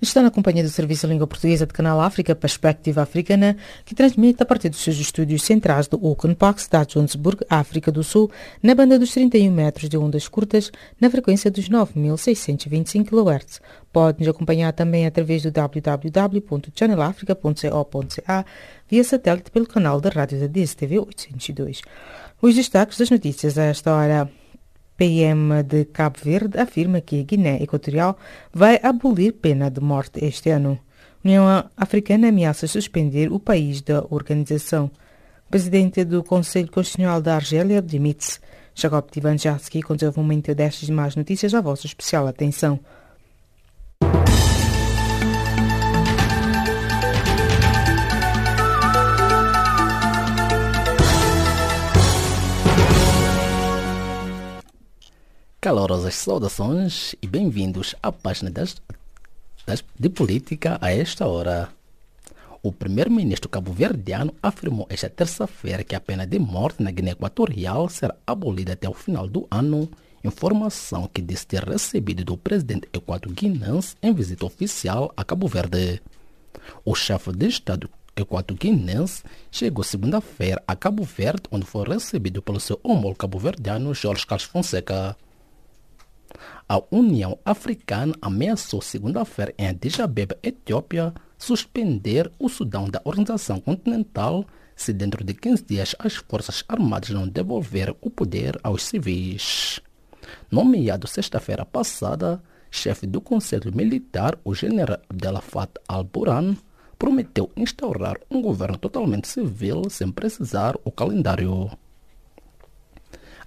Está na companhia do Serviço de Língua Portuguesa de Canal África Perspectiva Africana, que transmite a partir dos seus estúdios centrais do Oaken Park, cidade de Johannesburg, África do Sul, na banda dos 31 metros de ondas curtas, na frequência dos 9.625 kHz. Pode nos acompanhar também através do www.channelafrica.co.ca via satélite pelo canal da rádio da DSTV 802. Os destaques das notícias a esta hora. PM de Cabo Verde afirma que a Guiné Equatorial vai abolir pena de morte este ano. União Africana ameaça suspender o país da organização. O presidente do Conselho Constitucional da Argélia demite-se. Jacob Tivanjaski com desenvolvimento destas demais notícias à vossa especial atenção. Calorosas saudações e bem-vindos à página das, das, de política a esta hora. O primeiro-ministro cabo-verdiano afirmou esta terça-feira que a pena de morte na Guiné Equatorial será abolida até o final do ano, informação que disse ter recebido do presidente equato-guinense em visita oficial a Cabo Verde. O chefe de Estado equato-guinense chegou segunda-feira a Cabo Verde, onde foi recebido pelo seu homólogo cabo-verdiano Jorge Carlos Fonseca. A União Africana ameaçou segunda-feira em Addis Abeba, Etiópia, suspender o Sudão da Organização Continental se dentro de 15 dias as Forças Armadas não devolverem o poder aos civis. Nomeado sexta-feira passada, chefe do Conselho Militar, o general Abdelafat al-Burhan, prometeu instaurar um governo totalmente civil sem precisar o calendário.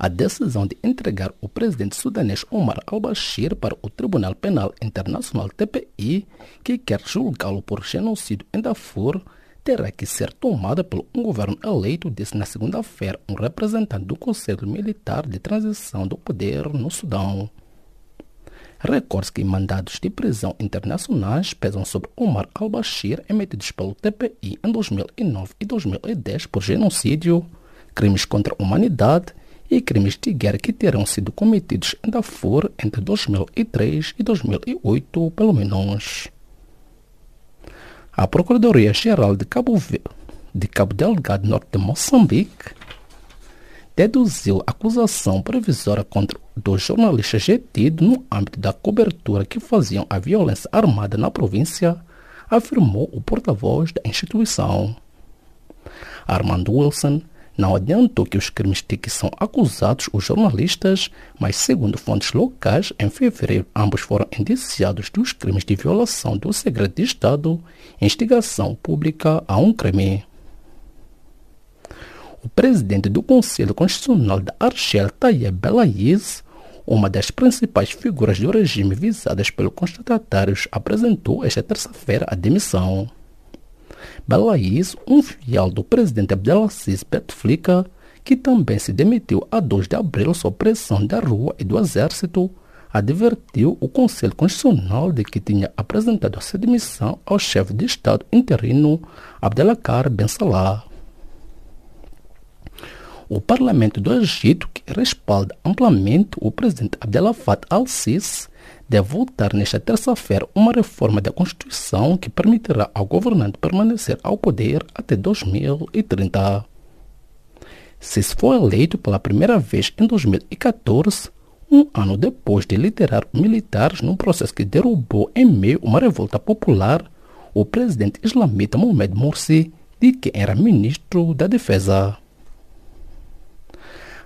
A decisão de entregar o presidente sudanês Omar al-Bashir para o Tribunal Penal Internacional TPI, que quer julgá-lo por genocídio em Darfur, terá que ser tomada por um governo eleito, disse na segunda-feira um representante do Conselho Militar de Transição do Poder no Sudão. Recordes que mandados de prisão internacionais pesam sobre Omar al-Bashir emitidos pelo TPI em 2009 e 2010 por genocídio, crimes contra a humanidade e crimes de guerra que terão sido cometidos em Darfur entre 2003 e 2008, pelo menos. A Procuradoria-Geral de Cabo, de Cabo Delgado, norte de Moçambique, deduziu acusação provisória contra dois jornalistas detidos no âmbito da cobertura que faziam a violência armada na província, afirmou o porta-voz da instituição. Armando Wilson não adiantou que os crimes de que são acusados os jornalistas, mas segundo fontes locais, em fevereiro ambos foram indiciados dos crimes de violação do segredo de Estado e instigação pública a um crime. O presidente do Conselho Constitucional da Argel, Tayyip Belaïs, uma das principais figuras do regime visadas pelos constatatários, apresentou esta terça-feira a demissão. Belaís, um fiel do presidente Abdelaziz Bouteflika, que também se demitiu a 2 de abril sob pressão da rua e do exército, advertiu o Conselho Constitucional de que tinha apresentado a sua demissão ao chefe de Estado interino Abdelakar Ben Salah. O parlamento do Egito, que respalda amplamente o presidente Abdelafat al-Sisi, deve votar nesta terça-feira uma reforma da Constituição que permitirá ao governante permanecer ao poder até 2030. Se for eleito pela primeira vez em 2014, um ano depois de liderar militares num processo que derrubou em meio uma revolta popular o presidente islamita Mohamed Morsi, de quem era ministro da Defesa.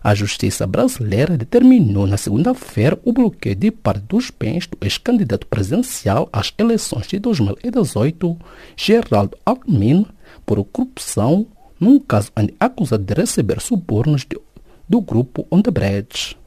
A justiça brasileira determinou na segunda-feira o bloqueio de parte dos bens do ex-candidato presidencial às eleições de 2018, Geraldo Alckmin, por corrupção, num caso onde acusado de receber subornos de, do grupo Odebrecht.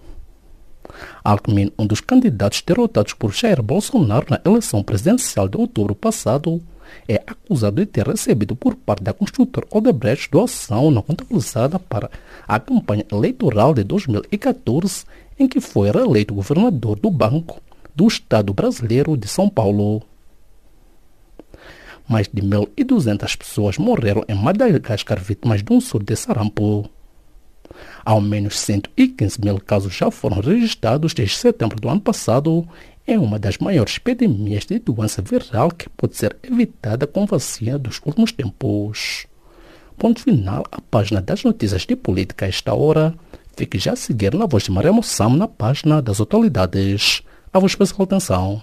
Alckmin, um dos candidatos derrotados por Jair Bolsonaro na eleição presidencial de outubro passado, é acusado de ter recebido por parte da construtora Odebrecht doação não contabilizada para a campanha eleitoral de 2014, em que foi reeleito governador do Banco do Estado brasileiro de São Paulo. Mais de 1.200 pessoas morreram em Madagascar vítimas de um surto de sarampo. Ao menos 115 mil casos já foram registrados desde setembro do ano passado em uma das maiores epidemias de doença viral que pode ser evitada com vacina dos últimos tempos. Ponto final à página das notícias de política a esta hora. Fique já a seguir na voz de Maria Moçam na página das autoridades. A voz especial atenção.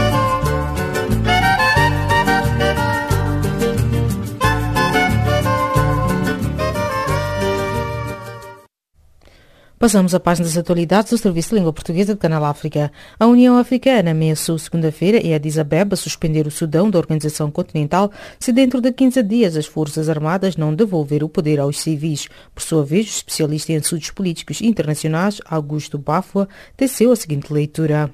Passamos à página das atualidades do Serviço de Língua Portuguesa do Canal África. A União Africana ameaçou segunda-feira e Addis Abeba suspender o Sudão da Organização Continental se dentro de 15 dias as Forças Armadas não devolver o poder aos civis. Por sua vez, o especialista em assuntos políticos internacionais, Augusto Bafua, teceu a seguinte leitura.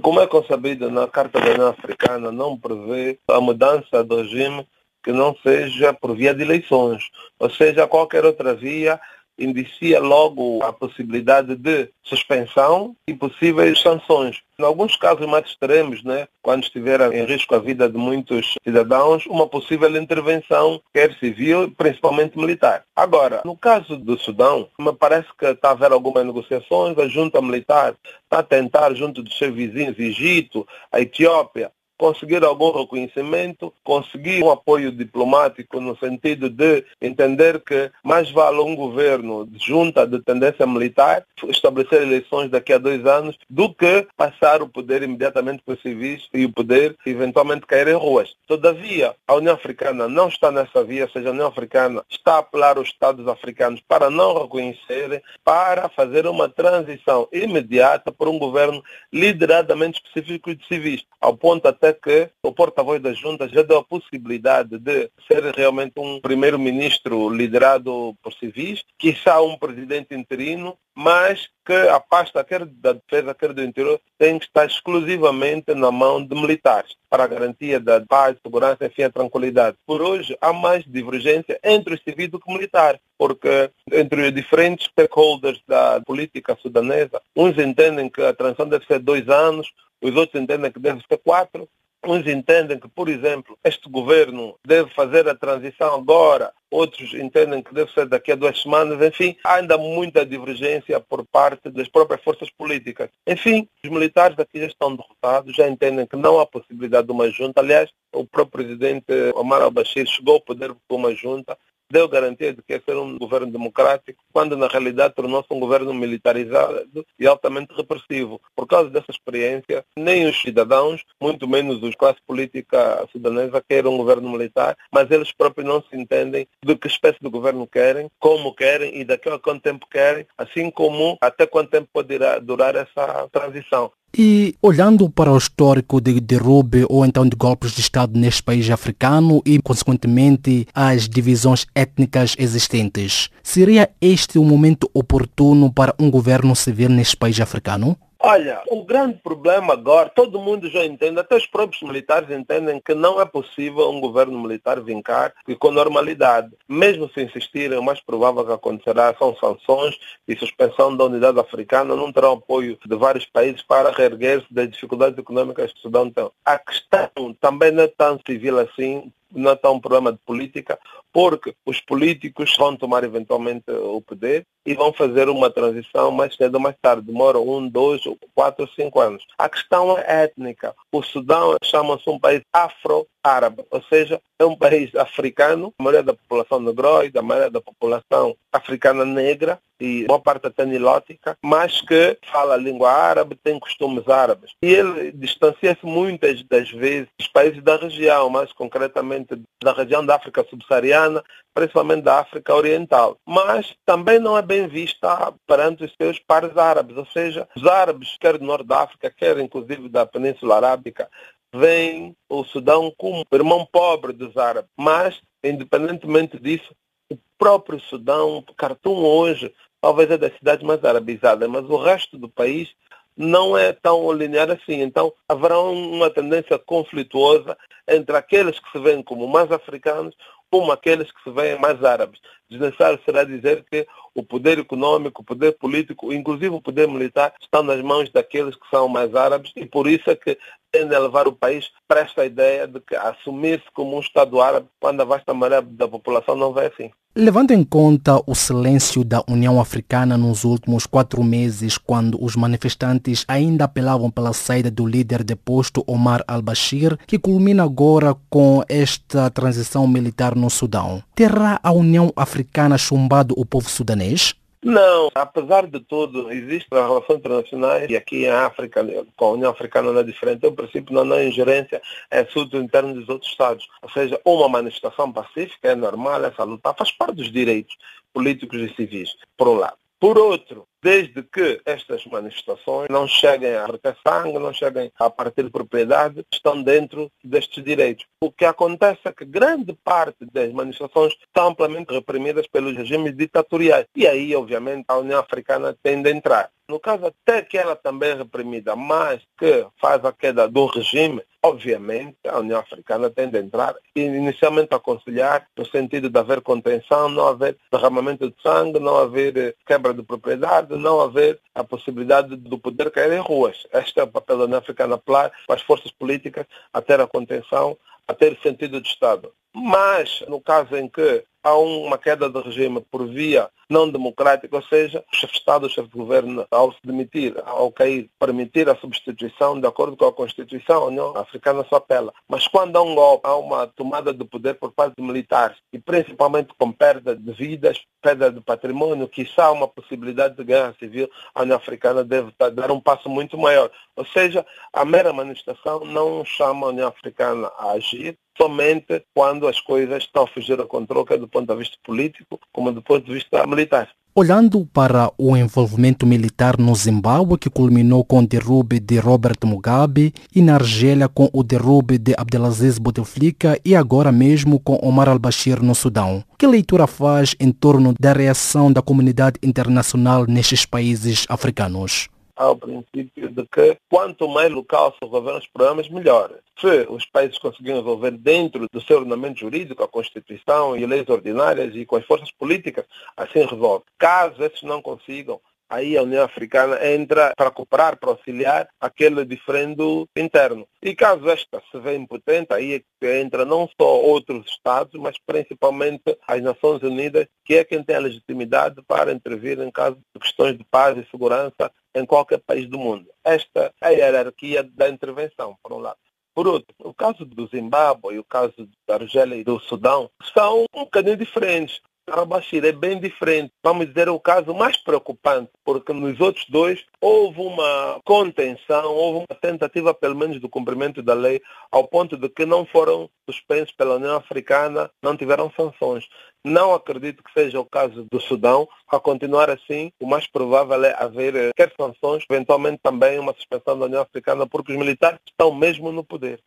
Como é concebido na Carta da União Africana, não prevê a mudança do regime que não seja por via de eleições, ou seja, qualquer outra via indicia logo a possibilidade de suspensão e possíveis sanções. Em alguns casos mais extremos, né, quando estiver em risco a vida de muitos cidadãos, uma possível intervenção, quer civil, principalmente militar. Agora, no caso do Sudão, me parece que está a haver algumas negociações, a junta militar está a tentar, junto dos seus vizinhos, Egito, a Etiópia, conseguir algum reconhecimento, conseguir um apoio diplomático no sentido de entender que mais vale um governo de junta de tendência militar estabelecer eleições daqui a dois anos do que passar o poder imediatamente para os civis e o poder eventualmente cair em ruas. Todavia, a União Africana não está nessa via, ou seja, a União Africana está a apelar aos Estados africanos para não reconhecerem, para fazer uma transição imediata por um governo lideradamente específico de civis, ao ponto até que o porta-voz da junta já deu a possibilidade de ser realmente um primeiro-ministro liderado por civis, que está um presidente interino, mas que a pasta quer da defesa, quer do interior, tem que estar exclusivamente na mão de militares, para a garantia da paz, segurança, enfim, a tranquilidade. Por hoje, há mais divergência entre os civis do que militares, porque entre os diferentes stakeholders da política sudanesa, uns entendem que a transição deve ser dois anos, os outros entendem que deve ser quatro, Uns entendem que, por exemplo, este governo deve fazer a transição agora, outros entendem que deve ser daqui a duas semanas. Enfim, há ainda muita divergência por parte das próprias forças políticas. Enfim, os militares daqui já estão derrotados, já entendem que não há possibilidade de uma junta. Aliás, o próprio presidente Omar al-Bashir chegou ao poder com uma junta deu garantia de que ia ser um governo democrático, quando na realidade tornou-se um governo militarizado e altamente repressivo. Por causa dessa experiência, nem os cidadãos, muito menos os classe política sudanesa, querem um governo militar, mas eles próprios não se entendem de que espécie de governo querem, como querem e daqui a quanto tempo querem, assim como até quanto tempo poderá durar essa transição. E olhando para o histórico de derrube ou então de golpes de Estado neste país africano e, consequentemente, as divisões étnicas existentes, seria este o momento oportuno para um governo civil neste país africano? Olha, o grande problema agora, todo mundo já entende, até os próprios militares entendem que não é possível um governo militar vincar e com normalidade. Mesmo se insistirem, o mais provável que acontecerá são sanções e suspensão da unidade africana, não terão apoio de vários países para reerguer-se das dificuldades econômicas que o Sudão tem. A questão também não é tão civil assim, não é tão um problema de política, porque os políticos vão tomar eventualmente o poder e vão fazer uma transição mais cedo ou mais tarde. Demora um, dois, quatro, cinco anos. A questão é étnica. O Sudão chama-se um país afro-árabe, ou seja, é um país africano, a maioria da população negroide, a maioria da população africana negra e boa parte até nilótica, mas que fala a língua árabe, tem costumes árabes. E ele distancia-se muitas das vezes dos países da região, mais concretamente da região da África subsaariana, principalmente da África Oriental. Mas também não é bem vista perante os seus pares árabes, ou seja, os árabes, quer do norte da África, quer inclusive da Península Arábica, veem o Sudão como o irmão pobre dos árabes. Mas, independentemente disso, o próprio Sudão, Khartoum hoje, talvez é das cidades mais arabizadas, mas o resto do país não é tão linear assim. Então, haverá uma tendência conflituosa entre aqueles que se veem como mais africanos como aqueles que se veem mais árabes. Desnecessário será dizer que o poder econômico, o poder político, inclusive o poder militar, estão nas mãos daqueles que são mais árabes e por isso é que tende a levar o país para esta ideia de que assumir-se como um Estado árabe quando a vasta maioria da população não vê assim. Levando em conta o silêncio da União Africana nos últimos quatro meses, quando os manifestantes ainda apelavam pela saída do líder deposto Omar al-Bashir, que culmina agora com esta transição militar no Sudão, terá a União Africana chumbado o povo sudanês? Não, apesar de tudo, existem relações internacionais e aqui em África, com a União Africana não é diferente. O princípio não é ingerência, é assunto interno dos outros Estados. Ou seja, uma manifestação pacífica é normal, essa luta faz parte dos direitos políticos e civis, por um lado. Por outro, desde que estas manifestações não cheguem a verter sangue, não cheguem a partir de propriedade, estão dentro destes direitos. O que acontece é que grande parte das manifestações estão amplamente reprimidas pelos regimes ditatoriais. E aí, obviamente, a União Africana tem de entrar. No caso até que ela também é reprimida, mas que faz a queda do regime, obviamente a União Africana tem de entrar e inicialmente aconselhar no sentido de haver contenção, não haver derramamento de sangue, não haver eh, quebra de propriedade, não haver a possibilidade do poder cair em ruas. Este é o papel da União Africana apelar para as forças políticas a ter a contenção, a ter sentido de Estado. Mas, no caso em que há uma queda de regime por via não democrática, ou seja, o chefe de Estado, o chefe de governo, ao se demitir, ao cair, permitir a substituição de acordo com a Constituição, a União Africana só apela. Mas quando há um golpe, há uma tomada de poder por parte de militares, e principalmente com perda de vidas, perda de patrimônio, que há uma possibilidade de guerra civil, a União Africana deve dar um passo muito maior. Ou seja, a mera manifestação não chama a União Africana a agir, somente quando as coisas estão a fugir ao controle, quer do ponto de vista político, como do ponto de vista militar. Olhando para o envolvimento militar no Zimbábue, que culminou com o derrube de Robert Mugabe, e na Argélia com o derrube de Abdelaziz Bouteflika e agora mesmo com Omar al-Bashir no Sudão. Que leitura faz em torno da reação da comunidade internacional nestes países africanos? Ao princípio de que quanto mais local se resolverem os problemas, melhor. Se os países conseguirem resolver dentro do seu ordenamento jurídico, a Constituição e leis ordinárias e com as forças políticas, assim resolve. Caso esses não consigam, aí a União Africana entra para cooperar, para auxiliar aquele diferendo interno. E caso esta se vê impotente, aí é que entra não só outros Estados, mas principalmente as Nações Unidas, que é quem tem a legitimidade para intervir em caso de questões de paz e segurança em qualquer país do mundo. Esta é a hierarquia da intervenção, por um lado. Por outro, o caso do Zimbábue e o caso da Argélia e do Sudão são um bocadinho diferentes. Al-Bashir é bem diferente. Vamos dizer, o caso mais preocupante, porque nos outros dois houve uma contenção, houve uma tentativa, pelo menos, do cumprimento da lei, ao ponto de que não foram suspensos pela União Africana, não tiveram sanções. Não acredito que seja o caso do Sudão. A continuar assim, o mais provável é haver eh, quer sanções, eventualmente também uma suspensão da União Africana, porque os militares estão mesmo no poder.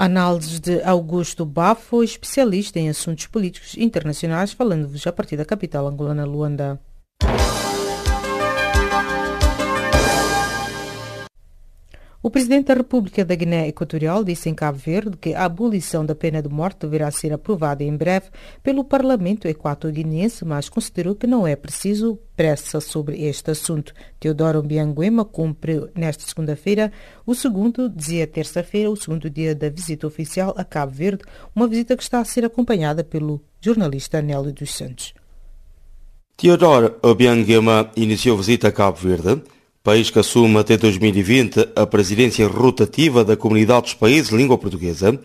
Análises de Augusto Bafo, especialista em assuntos políticos internacionais, falando-vos a partir da capital angolana Luanda. O presidente da República da Guiné Equatorial disse em Cabo Verde que a abolição da pena de morte deverá ser aprovada em breve pelo Parlamento equatorianense, mas considerou que não é preciso pressa sobre este assunto. Teodoro Bianguema cumpre nesta segunda-feira o segundo, dizia terça-feira, o segundo dia da visita oficial a Cabo Verde, uma visita que está a ser acompanhada pelo jornalista Nélio dos Santos. Teodoro Obianguema iniciou visita a Cabo Verde país que assume até 2020 a presidência rotativa da Comunidade dos Países de Língua Portuguesa,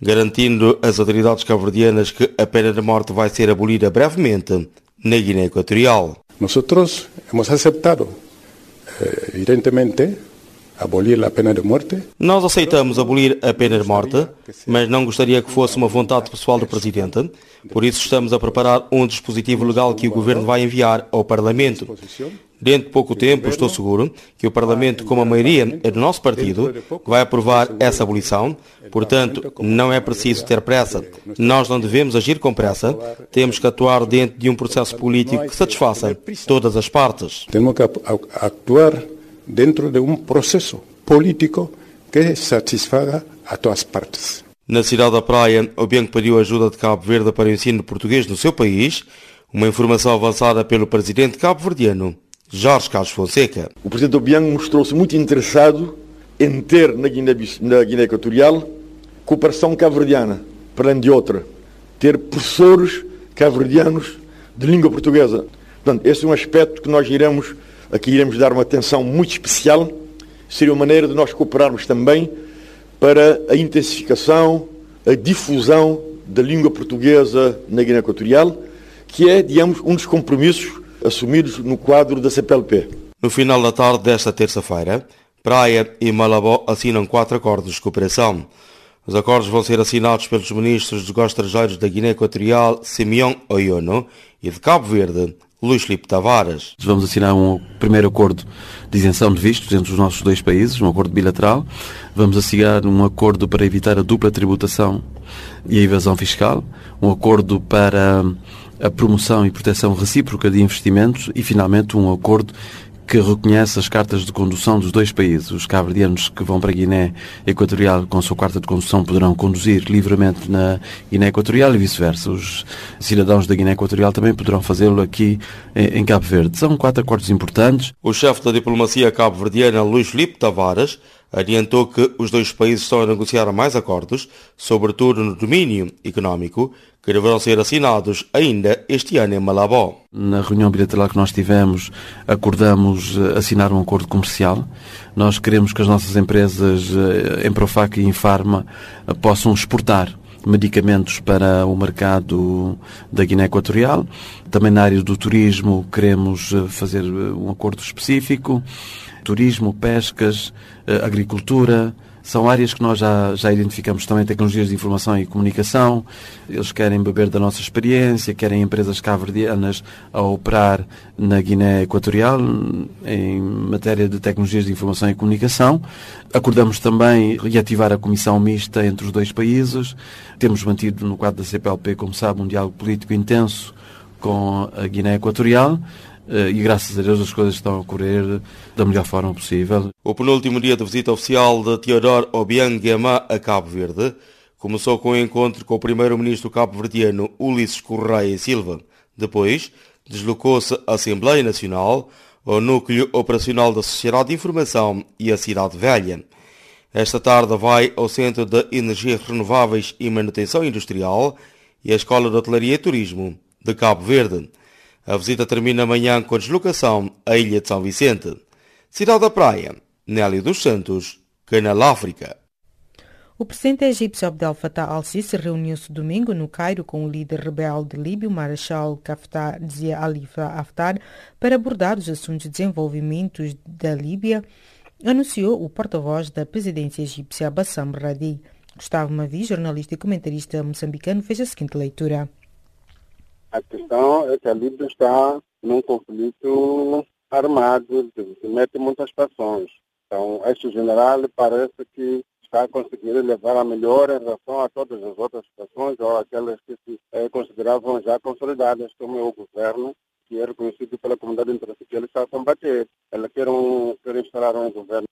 garantindo às autoridades cabo-verdianas que a pena de morte vai ser abolida brevemente na Guiné Equatorial. Nosotros hemos aceptado, eh, evidentemente, abolir a pena de morte? Nós aceitamos abolir a pena de morte, mas não gostaria que fosse uma vontade pessoal do Presidente. Por isso estamos a preparar um dispositivo legal que o Governo vai enviar ao Parlamento. Dentro de pouco tempo, estou seguro que o Parlamento, com a maioria é do nosso partido, vai aprovar essa abolição. Portanto, não é preciso ter pressa. Nós não devemos agir com pressa. Temos que atuar dentro de um processo político que satisfaça todas as partes. Temos que atuar dentro de um processo político que satisfaga a todas as partes. Na cidade da Praia, o Bianco pediu ajuda de Cabo Verde para o ensino português no seu país, uma informação avançada pelo presidente cabo-verdiano, Jorge Carlos Fonseca. O presidente Obiang mostrou-se muito interessado em ter na Guiné, na Guiné Equatorial cooperação cabo-verdiana, de outra, ter professores cabo-verdianos de língua portuguesa. Portanto, esse é um aspecto que nós iremos, aqui iremos dar uma atenção muito especial, seria uma maneira de nós cooperarmos também para a intensificação, a difusão da língua portuguesa na Guiné Equatorial, que é, digamos, um dos compromissos assumidos no quadro da CPLP. No final da tarde desta terça-feira, Praia e Malabó assinam quatro acordos de cooperação. Os acordos vão ser assinados pelos ministros dos negócios estrangeiros da Guiné Equatorial, Simeão Oyono, e de Cabo Verde, Luís Filipe Tavares. Vamos assinar um primeiro acordo de isenção de vistos entre os nossos dois países, um acordo bilateral. Vamos assinar um acordo para evitar a dupla tributação e a evasão fiscal, um acordo para a promoção e proteção recíproca de investimentos e, finalmente, um acordo que reconhece as cartas de condução dos dois países. Os cabo-verdianos que vão para a Guiné Equatorial com a sua carta de condução poderão conduzir livremente na Guiné Equatorial e vice-versa. Os cidadãos da Guiné Equatorial também poderão fazê-lo aqui em Cabo Verde. São quatro acordos importantes. O chefe da diplomacia cabo-verdiana, Luís Filipe Tavares, adiantou que os dois países estão a negociar mais acordos, sobretudo no domínio económico, que deverão ser assinados ainda este ano em Malabó. Na reunião bilateral que nós tivemos, acordamos eh, assinar um acordo comercial. Nós queremos que as nossas empresas eh, em Profac e em Farma eh, possam exportar medicamentos para o mercado da Guiné Equatorial. Também na área do turismo queremos fazer um acordo específico. Turismo, pescas, agricultura, são áreas que nós já, já identificamos também, tecnologias de informação e comunicação. Eles querem beber da nossa experiência, querem empresas cabo-verdianas a operar na Guiné Equatorial em matéria de tecnologias de informação e comunicação. Acordamos também reativar a comissão mista entre os dois países. Temos mantido, no quadro da CPLP, como sabe, um diálogo político intenso com a Guiné Equatorial. Eh, e graças a Deus as coisas estão a ocorrer da melhor forma possível. O penúltimo dia de visita oficial de Teodoro Obiang Guiamá a Cabo Verde começou com o um encontro com o primeiro-ministro cabo-verdiano Ulisses Correia Silva. Depois, deslocou-se à Assembleia Nacional, ao Núcleo Operacional da Sociedade de Informação e à Cidade Velha. Esta tarde vai ao Centro de Energias Renováveis e Manutenção Industrial e à Escola de Hotelaria e Turismo de Cabo Verde. A visita termina amanhã com deslocação à Ilha de São Vicente. Cidade da Praia, Nélio dos Santos, Canal África. O presidente egípcio Abdel Fattah al-Sisi reuniu-se domingo no Cairo com o líder rebelde líbio Marechal Haftar Zia Khalifa Haftar para abordar os assuntos de desenvolvimento da Líbia, anunciou o porta-voz da presidência egípcia Bassam Radi. Gustavo Mavi, jornalista e comentarista moçambicano, fez a seguinte leitura. A questão é que a Líbia está num conflito armado, que mete muitas passões. Então, este general parece que está a conseguir levar a melhor em relação a todas as outras situações ou aquelas que se é, consideravam já consolidadas, como é o governo, que é reconhecido pela comunidade internacional que ele está a combater. Ela quer, um, quer instalar um governo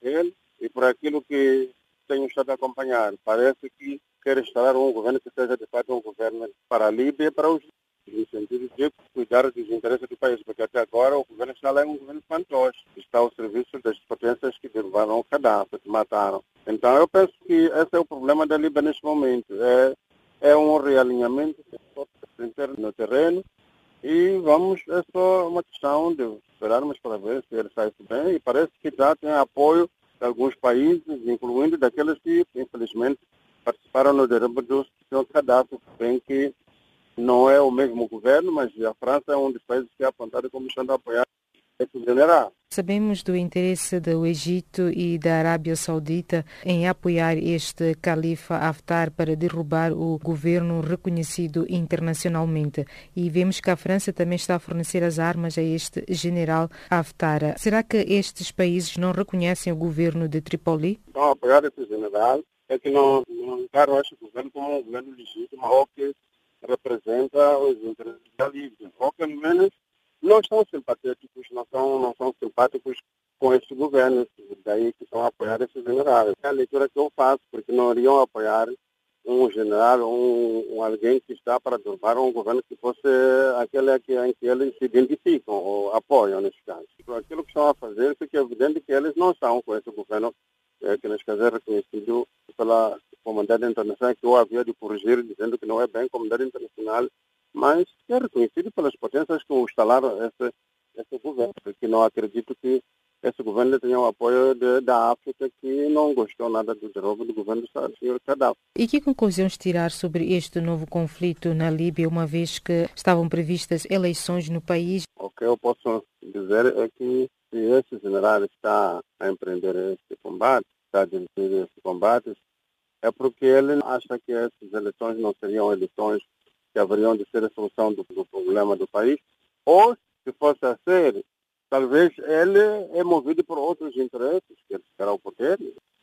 dele e por aquilo que tenho estado a acompanhar, parece que quer instalar um governo que seja de fato um governo para a Líbia e para os no sentido de cuidar dos interesses do país, porque até agora o governo nacional é um governo fantoche, está ao serviço das potências que derrubaram o Gaddafi, que mataram. Então eu penso que esse é o problema da Líbia neste momento, é, é um realinhamento no terreno e vamos, é só uma questão de esperarmos para ver se ele sai bem. E parece que já tem apoio de alguns países, incluindo daqueles que infelizmente participaram no derrubo do Sr. Gaddafi, bem que não é o mesmo governo, mas a França é um dos países que é apontado como estando a apoiar esse general. Sabemos do interesse do Egito e da Arábia Saudita em apoiar este califa Haftar para derrubar o governo reconhecido internacionalmente. E vemos que a França também está a fornecer as armas a este general Haftar. Será que estes países não reconhecem o governo de Tripoli? Estão a apoiar esse general. É que não, não encaram este governo como um governo legítimo ou que representa os interesses da Líbia. Ou pelo menos não são simpatéticos, não são, não são simpáticos com este governo, daí que estão a apoiar esses generais. É a leitura que eu faço, porque não iriam apoiar um general, um, um alguém que está para derrubar um governo que fosse aquele que, em que eles se identificam ou apoiam, nesse caso. Aquilo que estão a fazer, fica evidente que eles não estão com esse governo, é, que nesse caso é comunidade internacional, que eu havia de corrigir, dizendo que não é bem comunidade internacional, mas é reconhecido pelas potências que instalaram esse, esse governo, porque não acredito que esse governo tenha o apoio de, da África que não gostou nada do derrubo do governo do Sr. Gaddafi. E que conclusões tirar sobre este novo conflito na Líbia, uma vez que estavam previstas eleições no país? O que eu posso dizer é que se esse general está a empreender este combate, está a dirigir esse combate, é porque ele acha que essas eleições não seriam eleições que haveriam de ser a solução do, do problema do país, ou, se fosse a ser, talvez ele é movido por outros interesses, que ele será o poder.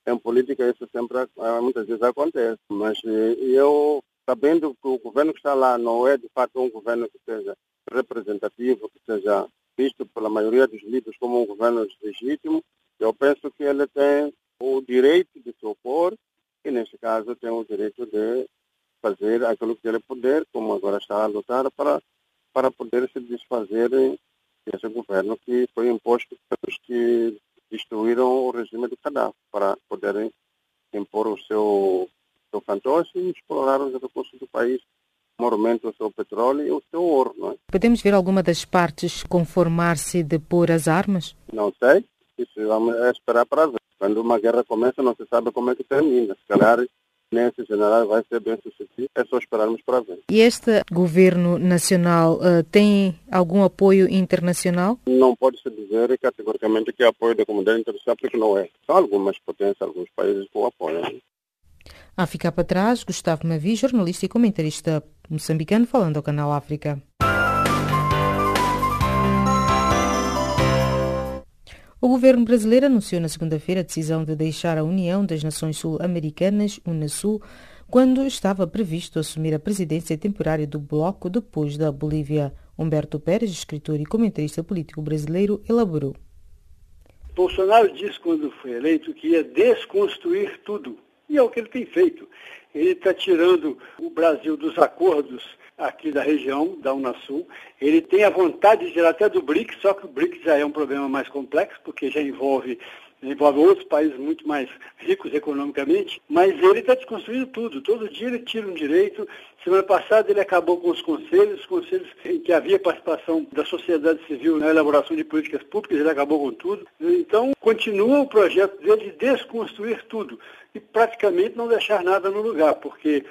Em política isso sempre, eh, muitas vezes acontece, mas eu, sabendo que o governo que está lá não é de fato um governo que seja representativo, que seja visto pela maioria dos líderes como um governo legítimo, eu penso que ele tem o direito de se opor e, neste caso, tem o direito de fazer aquilo que ele puder, como agora está a lutar, para, para poder se desfazer desse governo que foi imposto pelos que destruíram o regime do Gaddafi, para poderem impor o seu, seu fantoche e explorar os recursos do país mormente o seu petróleo e o seu ouro. Não é? Podemos ver alguma das partes conformar-se de pôr as armas? Não sei, isso vamos esperar para ver. Quando uma guerra começa, não se sabe como é que termina. Se calhar nesse general vai ser bem sucedido, é só esperarmos para ver. E este governo nacional uh, tem algum apoio internacional? Não pode-se dizer categoricamente que é apoio da comunidade internacional, porque não é. São algumas potências, alguns países que o apoiam. A ficar para trás, Gustavo Mavi, jornalista e comentarista moçambicano, falando ao Canal África. O governo brasileiro anunciou na segunda-feira a decisão de deixar a União das Nações Sul-Americanas, UNASUL, quando estava previsto assumir a presidência temporária do bloco depois da Bolívia. Humberto Pérez, escritor e comentarista político brasileiro, elaborou. Bolsonaro disse quando foi eleito que ia desconstruir tudo. E é o que ele tem feito. Ele está tirando o Brasil dos acordos aqui da região, da Unasul. Ele tem a vontade de tirar até do BRICS, só que o BRICS já é um problema mais complexo, porque já envolve envolve outros países muito mais ricos economicamente, mas ele está desconstruindo tudo. Todo dia ele tira um direito. Semana passada ele acabou com os conselhos, os conselhos em que havia participação da sociedade civil na elaboração de políticas públicas, ele acabou com tudo. Então, continua o projeto dele de desconstruir tudo e praticamente não deixar nada no lugar, porque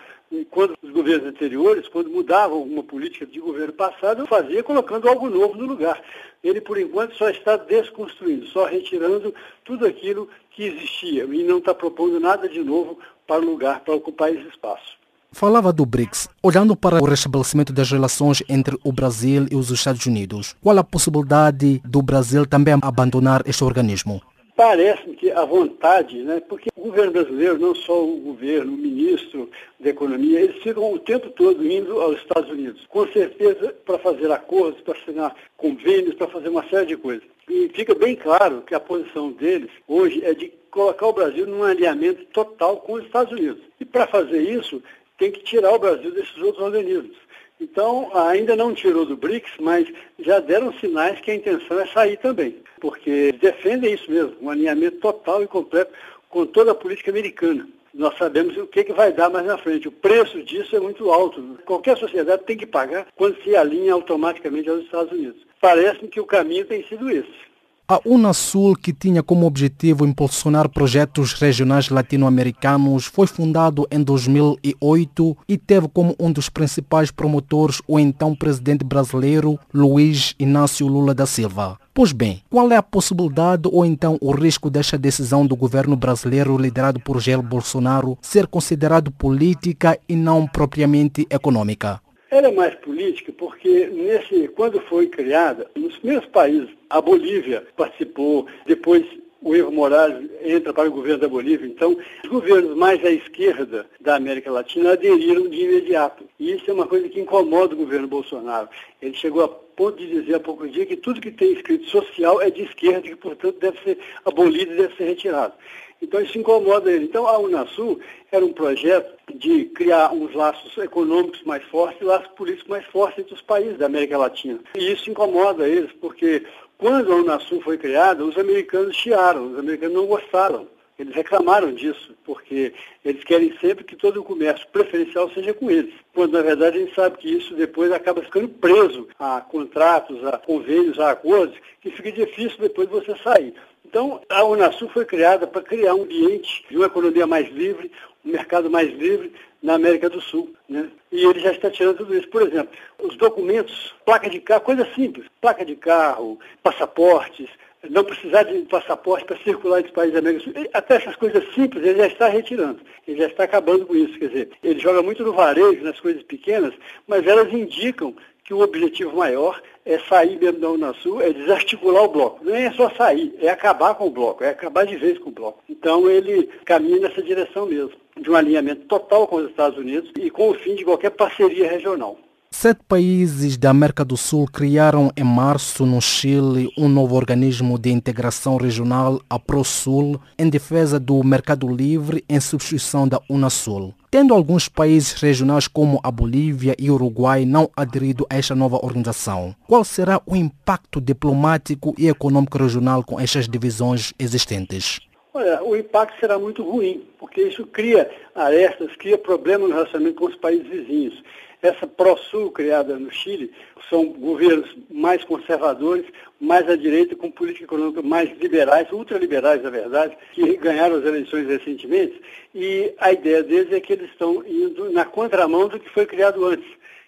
quando os governos anteriores, quando mudavam alguma política de governo passado, fazia colocando algo novo no lugar. Ele, por enquanto, só está desconstruindo, só retirando tudo aquilo que existia e não está propondo nada de novo para o lugar, para ocupar esse espaço. Falava do BRICS. Olhando para o restabelecimento das relações entre o Brasil e os Estados Unidos, qual a possibilidade do Brasil também abandonar este organismo? Parece-me que a vontade, né, porque o governo brasileiro, não só o governo, o ministro da Economia, eles ficam o tempo todo indo aos Estados Unidos, com certeza para fazer acordos, para assinar convênios, para fazer uma série de coisas. E fica bem claro que a posição deles hoje é de colocar o Brasil num alinhamento total com os Estados Unidos. E para fazer isso, tem que tirar o Brasil desses outros organismos. Então, ainda não tirou do BRICS, mas já deram sinais que a intenção é sair também, porque defendem isso mesmo, um alinhamento total e completo com toda a política americana. Nós sabemos o que, que vai dar mais na frente. O preço disso é muito alto. Qualquer sociedade tem que pagar quando se alinha automaticamente aos Estados Unidos. Parece-me que o caminho tem sido esse. A Unasul, que tinha como objetivo impulsionar projetos regionais latino-americanos, foi fundado em 2008 e teve como um dos principais promotores o então presidente brasileiro Luiz Inácio Lula da Silva. Pois bem, qual é a possibilidade ou então o risco desta decisão do governo brasileiro liderado por Jair Bolsonaro ser considerado política e não propriamente econômica? Ela é mais política porque nesse, quando foi criada, nos primeiros países, a Bolívia participou, depois o Evo Morales entra para o governo da Bolívia. Então, os governos mais à esquerda da América Latina aderiram de imediato. E isso é uma coisa que incomoda o governo Bolsonaro. Ele chegou a ponto de dizer há pouco dia que tudo que tem escrito social é de esquerda e que, portanto, deve ser abolido e deve ser retirado. Então isso incomoda ele. Então a Unasul era um projeto de criar uns laços econômicos mais fortes e laços políticos mais fortes entre os países da América Latina. E isso incomoda eles, porque quando a Unasul foi criada, os americanos chiaram, os americanos não gostaram. Eles reclamaram disso, porque eles querem sempre que todo o comércio preferencial seja com eles. Quando, na verdade, a gente sabe que isso depois acaba ficando preso a contratos, a convênios, a acordos, que fica difícil depois você sair. Então, a Unasul foi criada para criar um ambiente de uma economia mais livre, mercado mais livre na América do Sul. Né? E ele já está tirando tudo isso. Por exemplo, os documentos, placa de carro, coisa simples, placa de carro, passaportes, não precisar de passaporte para circular entre países da América do Sul. Até essas coisas simples ele já está retirando. Ele já está acabando com isso. Quer dizer, ele joga muito no varejo, nas coisas pequenas, mas elas indicam que o objetivo maior é sair mesmo da Unasul, é desarticular o bloco. Não é só sair, é acabar com o bloco, é acabar de vez com o bloco. Então ele caminha nessa direção mesmo, de um alinhamento total com os Estados Unidos e com o fim de qualquer parceria regional. Sete países da América do Sul criaram em março no Chile um novo organismo de integração regional, a ProSul, em defesa do mercado livre em substituição da Unasul. Tendo alguns países regionais como a Bolívia e o Uruguai não aderido a esta nova organização, qual será o impacto diplomático e econômico regional com estas divisões existentes? Olha, o impacto será muito ruim, porque isso cria arestas, cria problemas no relacionamento com os países vizinhos. Essa ProSul criada no Chile são governos mais conservadores, mais à direita, com política econômica mais liberais, ultraliberais, na verdade, que ganharam as eleições recentemente. E a ideia deles é que eles estão indo na contramão do que foi criado antes.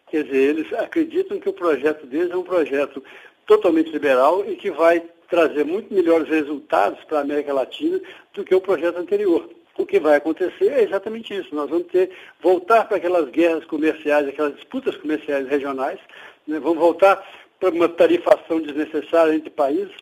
Quer dizer, eles acreditam que o projeto deles é um projeto totalmente liberal e que vai trazer muito melhores resultados para a América Latina do que o projeto anterior o que vai acontecer é exatamente isso. Nós vamos ter voltar para aquelas guerras comerciais, aquelas disputas comerciais regionais, né? vamos voltar para uma tarifação desnecessária entre países,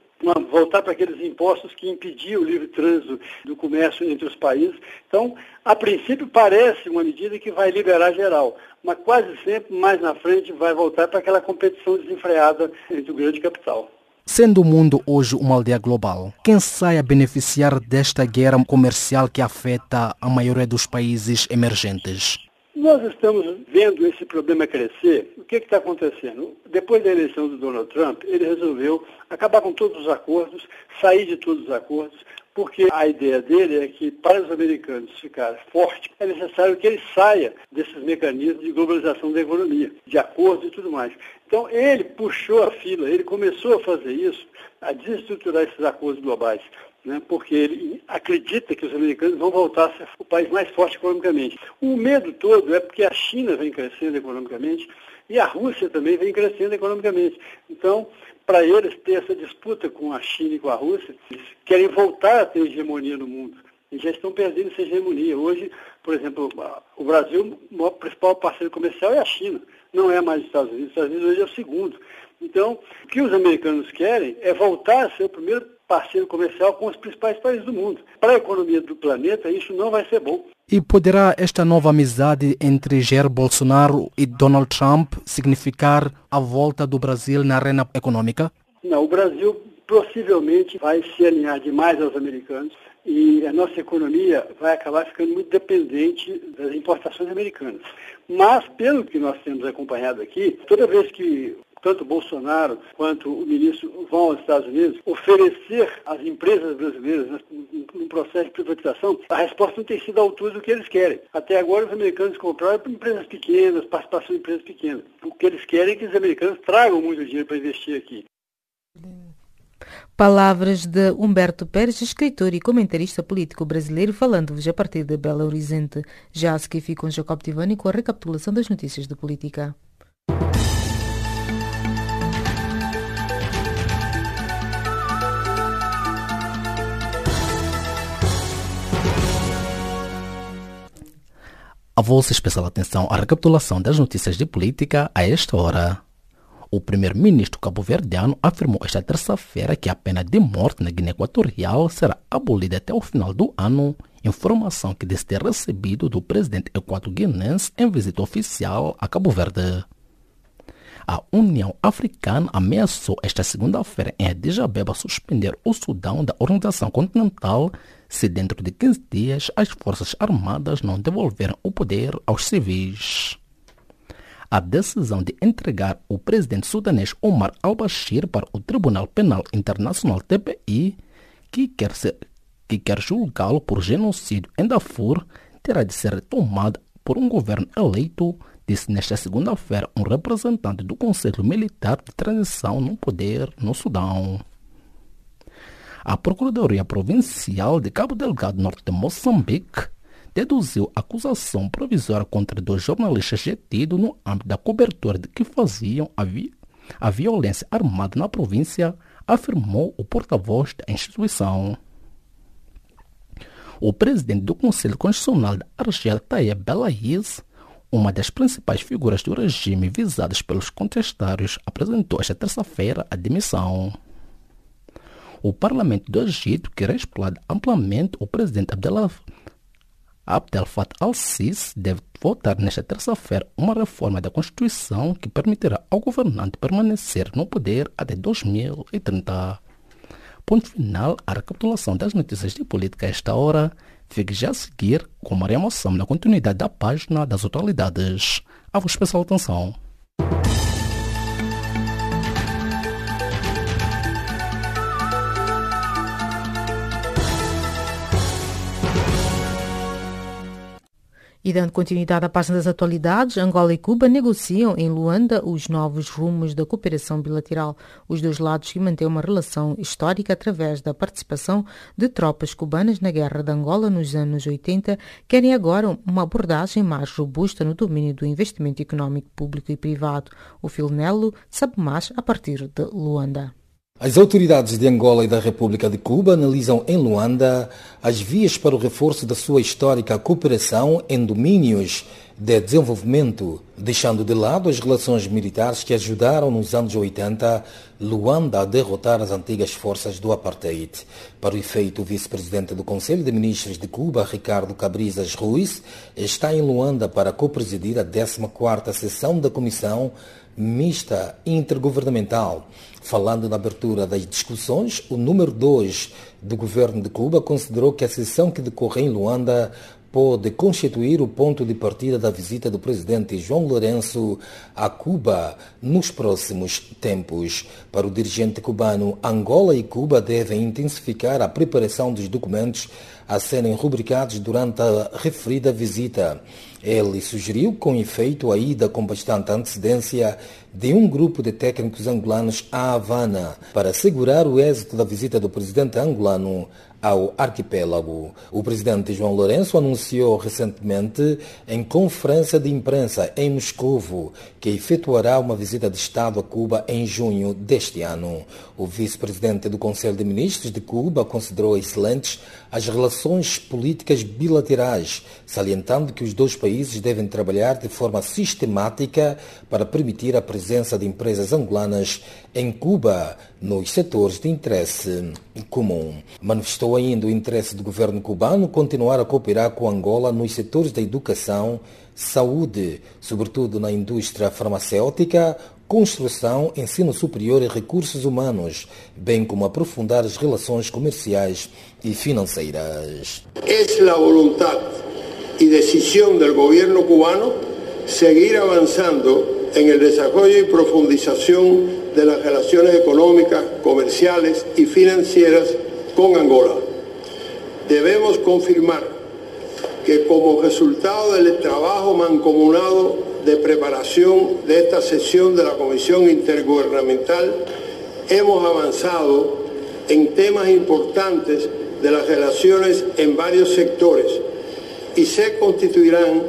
voltar para aqueles impostos que impediam o livre trânsito do comércio entre os países. Então, a princípio parece uma medida que vai liberar geral, mas quase sempre mais na frente vai voltar para aquela competição desenfreada entre o grande capital. Sendo o mundo hoje uma aldeia global, quem sai a beneficiar desta guerra comercial que afeta a maioria dos países emergentes? Nós estamos vendo esse problema crescer. O que está acontecendo? Depois da eleição do Donald Trump, ele resolveu acabar com todos os acordos, sair de todos os acordos, porque a ideia dele é que para os americanos ficarem fortes, é necessário que ele saia desses mecanismos de globalização da economia, de acordos e tudo mais. Então ele puxou a fila, ele começou a fazer isso, a desestruturar esses acordos globais. Né, porque ele acredita que os americanos vão voltar a ser o país mais forte economicamente. O medo todo é porque a China vem crescendo economicamente e a Rússia também vem crescendo economicamente. Então, para eles ter essa disputa com a China e com a Rússia, eles querem voltar a ter hegemonia no mundo. E já estão perdendo essa hegemonia. Hoje, por exemplo, o Brasil, o principal parceiro comercial é a China, não é mais os Estados Unidos. Os Estados Unidos hoje é o segundo. Então, o que os americanos querem é voltar a ser o primeiro parceiro comercial com os principais países do mundo. Para a economia do planeta, isso não vai ser bom. E poderá esta nova amizade entre Jair Bolsonaro e Donald Trump significar a volta do Brasil na arena econômica? Não, o Brasil possivelmente vai se alinhar demais aos americanos e a nossa economia vai acabar ficando muito dependente das importações americanas. Mas, pelo que nós temos acompanhado aqui, toda vez que tanto Bolsonaro quanto o ministro vão aos Estados Unidos oferecer às empresas brasileiras num processo de privatização, a resposta não tem sido à altura do que eles querem. Até agora os americanos compraram empresas pequenas, participação em empresas pequenas. O que eles querem é que os americanos tragam muito dinheiro para investir aqui. Palavras de Humberto Pérez, escritor e comentarista político brasileiro, falando-vos a partir de Belo Horizonte. Já a seguir fica com Jacob Tivani com a recapitulação das notícias de política. A vossa especial atenção à recapitulação das notícias de política a esta hora. O primeiro-ministro cabo-verdiano afirmou esta terça-feira que a pena de morte na Guiné Equatorial será abolida até o final do ano, informação que disse ter recebido do presidente equatorianense em visita oficial a Cabo Verde. A União Africana ameaçou esta segunda-feira em Addis Abeba suspender o Sudão da Organização Continental se dentro de 15 dias as Forças Armadas não devolverem o poder aos civis a decisão de entregar o presidente sudanês Omar al-Bashir para o Tribunal Penal Internacional TPI, que quer, ser, que quer julgá-lo por genocídio em Darfur, terá de ser tomada por um governo eleito, disse nesta segunda-feira um representante do Conselho Militar de Transição no poder no Sudão. A Procuradoria Provincial de Cabo Delgado, norte de Moçambique, deduziu acusação provisória contra dois jornalistas detidos no âmbito da cobertura de que faziam a, vi a violência armada na província, afirmou o porta-voz da instituição. O presidente do Conselho Constitucional da Argélia, Tayyip Belaïs, uma das principais figuras do regime visadas pelos contestários, apresentou esta terça-feira a demissão. O parlamento do Egito, que respalda amplamente o presidente Abdel Abdel Fattah al-Sisi deve votar nesta terça-feira uma reforma da Constituição que permitirá ao governante permanecer no poder até 2030. Ponto final à recapitulação das notícias de política a esta hora. Fique já a seguir com Maria Moção na continuidade da página das atualidades. A vos especial atenção. E dando continuidade à página das atualidades, Angola e Cuba negociam em Luanda os novos rumos da cooperação bilateral. Os dois lados que mantêm uma relação histórica através da participação de tropas cubanas na Guerra de Angola nos anos 80 querem agora uma abordagem mais robusta no domínio do investimento econômico público e privado. O Filnelo sabe mais a partir de Luanda. As autoridades de Angola e da República de Cuba analisam em Luanda as vias para o reforço da sua histórica cooperação em domínios de desenvolvimento, deixando de lado as relações militares que ajudaram nos anos 80 Luanda a derrotar as antigas forças do apartheid. Para o efeito, o vice-presidente do Conselho de Ministros de Cuba, Ricardo Cabrizas Ruiz, está em Luanda para co-presidir a 14ª sessão da Comissão Mista Intergovernamental Falando na abertura das discussões, o número 2 do governo de Cuba considerou que a sessão que decorre em Luanda pode constituir o ponto de partida da visita do presidente João Lourenço a Cuba nos próximos tempos. Para o dirigente cubano, Angola e Cuba devem intensificar a preparação dos documentos a serem rubricados durante a referida visita. Ele sugeriu, com efeito, a ida com bastante antecedência de um grupo de técnicos angolanos à Havana para assegurar o êxito da visita do presidente angolano ao arquipélago. O presidente João Lourenço anunciou recentemente em conferência de imprensa em Moscovo que efetuará uma visita de Estado a Cuba em junho deste ano. O vice-presidente do Conselho de Ministros de Cuba considerou excelentes as relações políticas bilaterais, salientando que os dois países devem trabalhar de forma sistemática para permitir a presença de empresas angolanas em Cuba nos setores de interesse comum. Manifestou ainda o interesse do governo cubano continuar a cooperar com Angola nos setores da educação, saúde, sobretudo na indústria farmacêutica, construção, ensino superior e recursos humanos, bem como aprofundar as relações comerciais y financieras. Es la voluntad y decisión del gobierno cubano seguir avanzando en el desarrollo y profundización de las relaciones económicas, comerciales y financieras con Angola. Debemos confirmar que como resultado del trabajo mancomunado de preparación de esta sesión de la Comisión Intergubernamental, hemos avanzado en temas importantes de las relaciones en varios sectores y se constituirán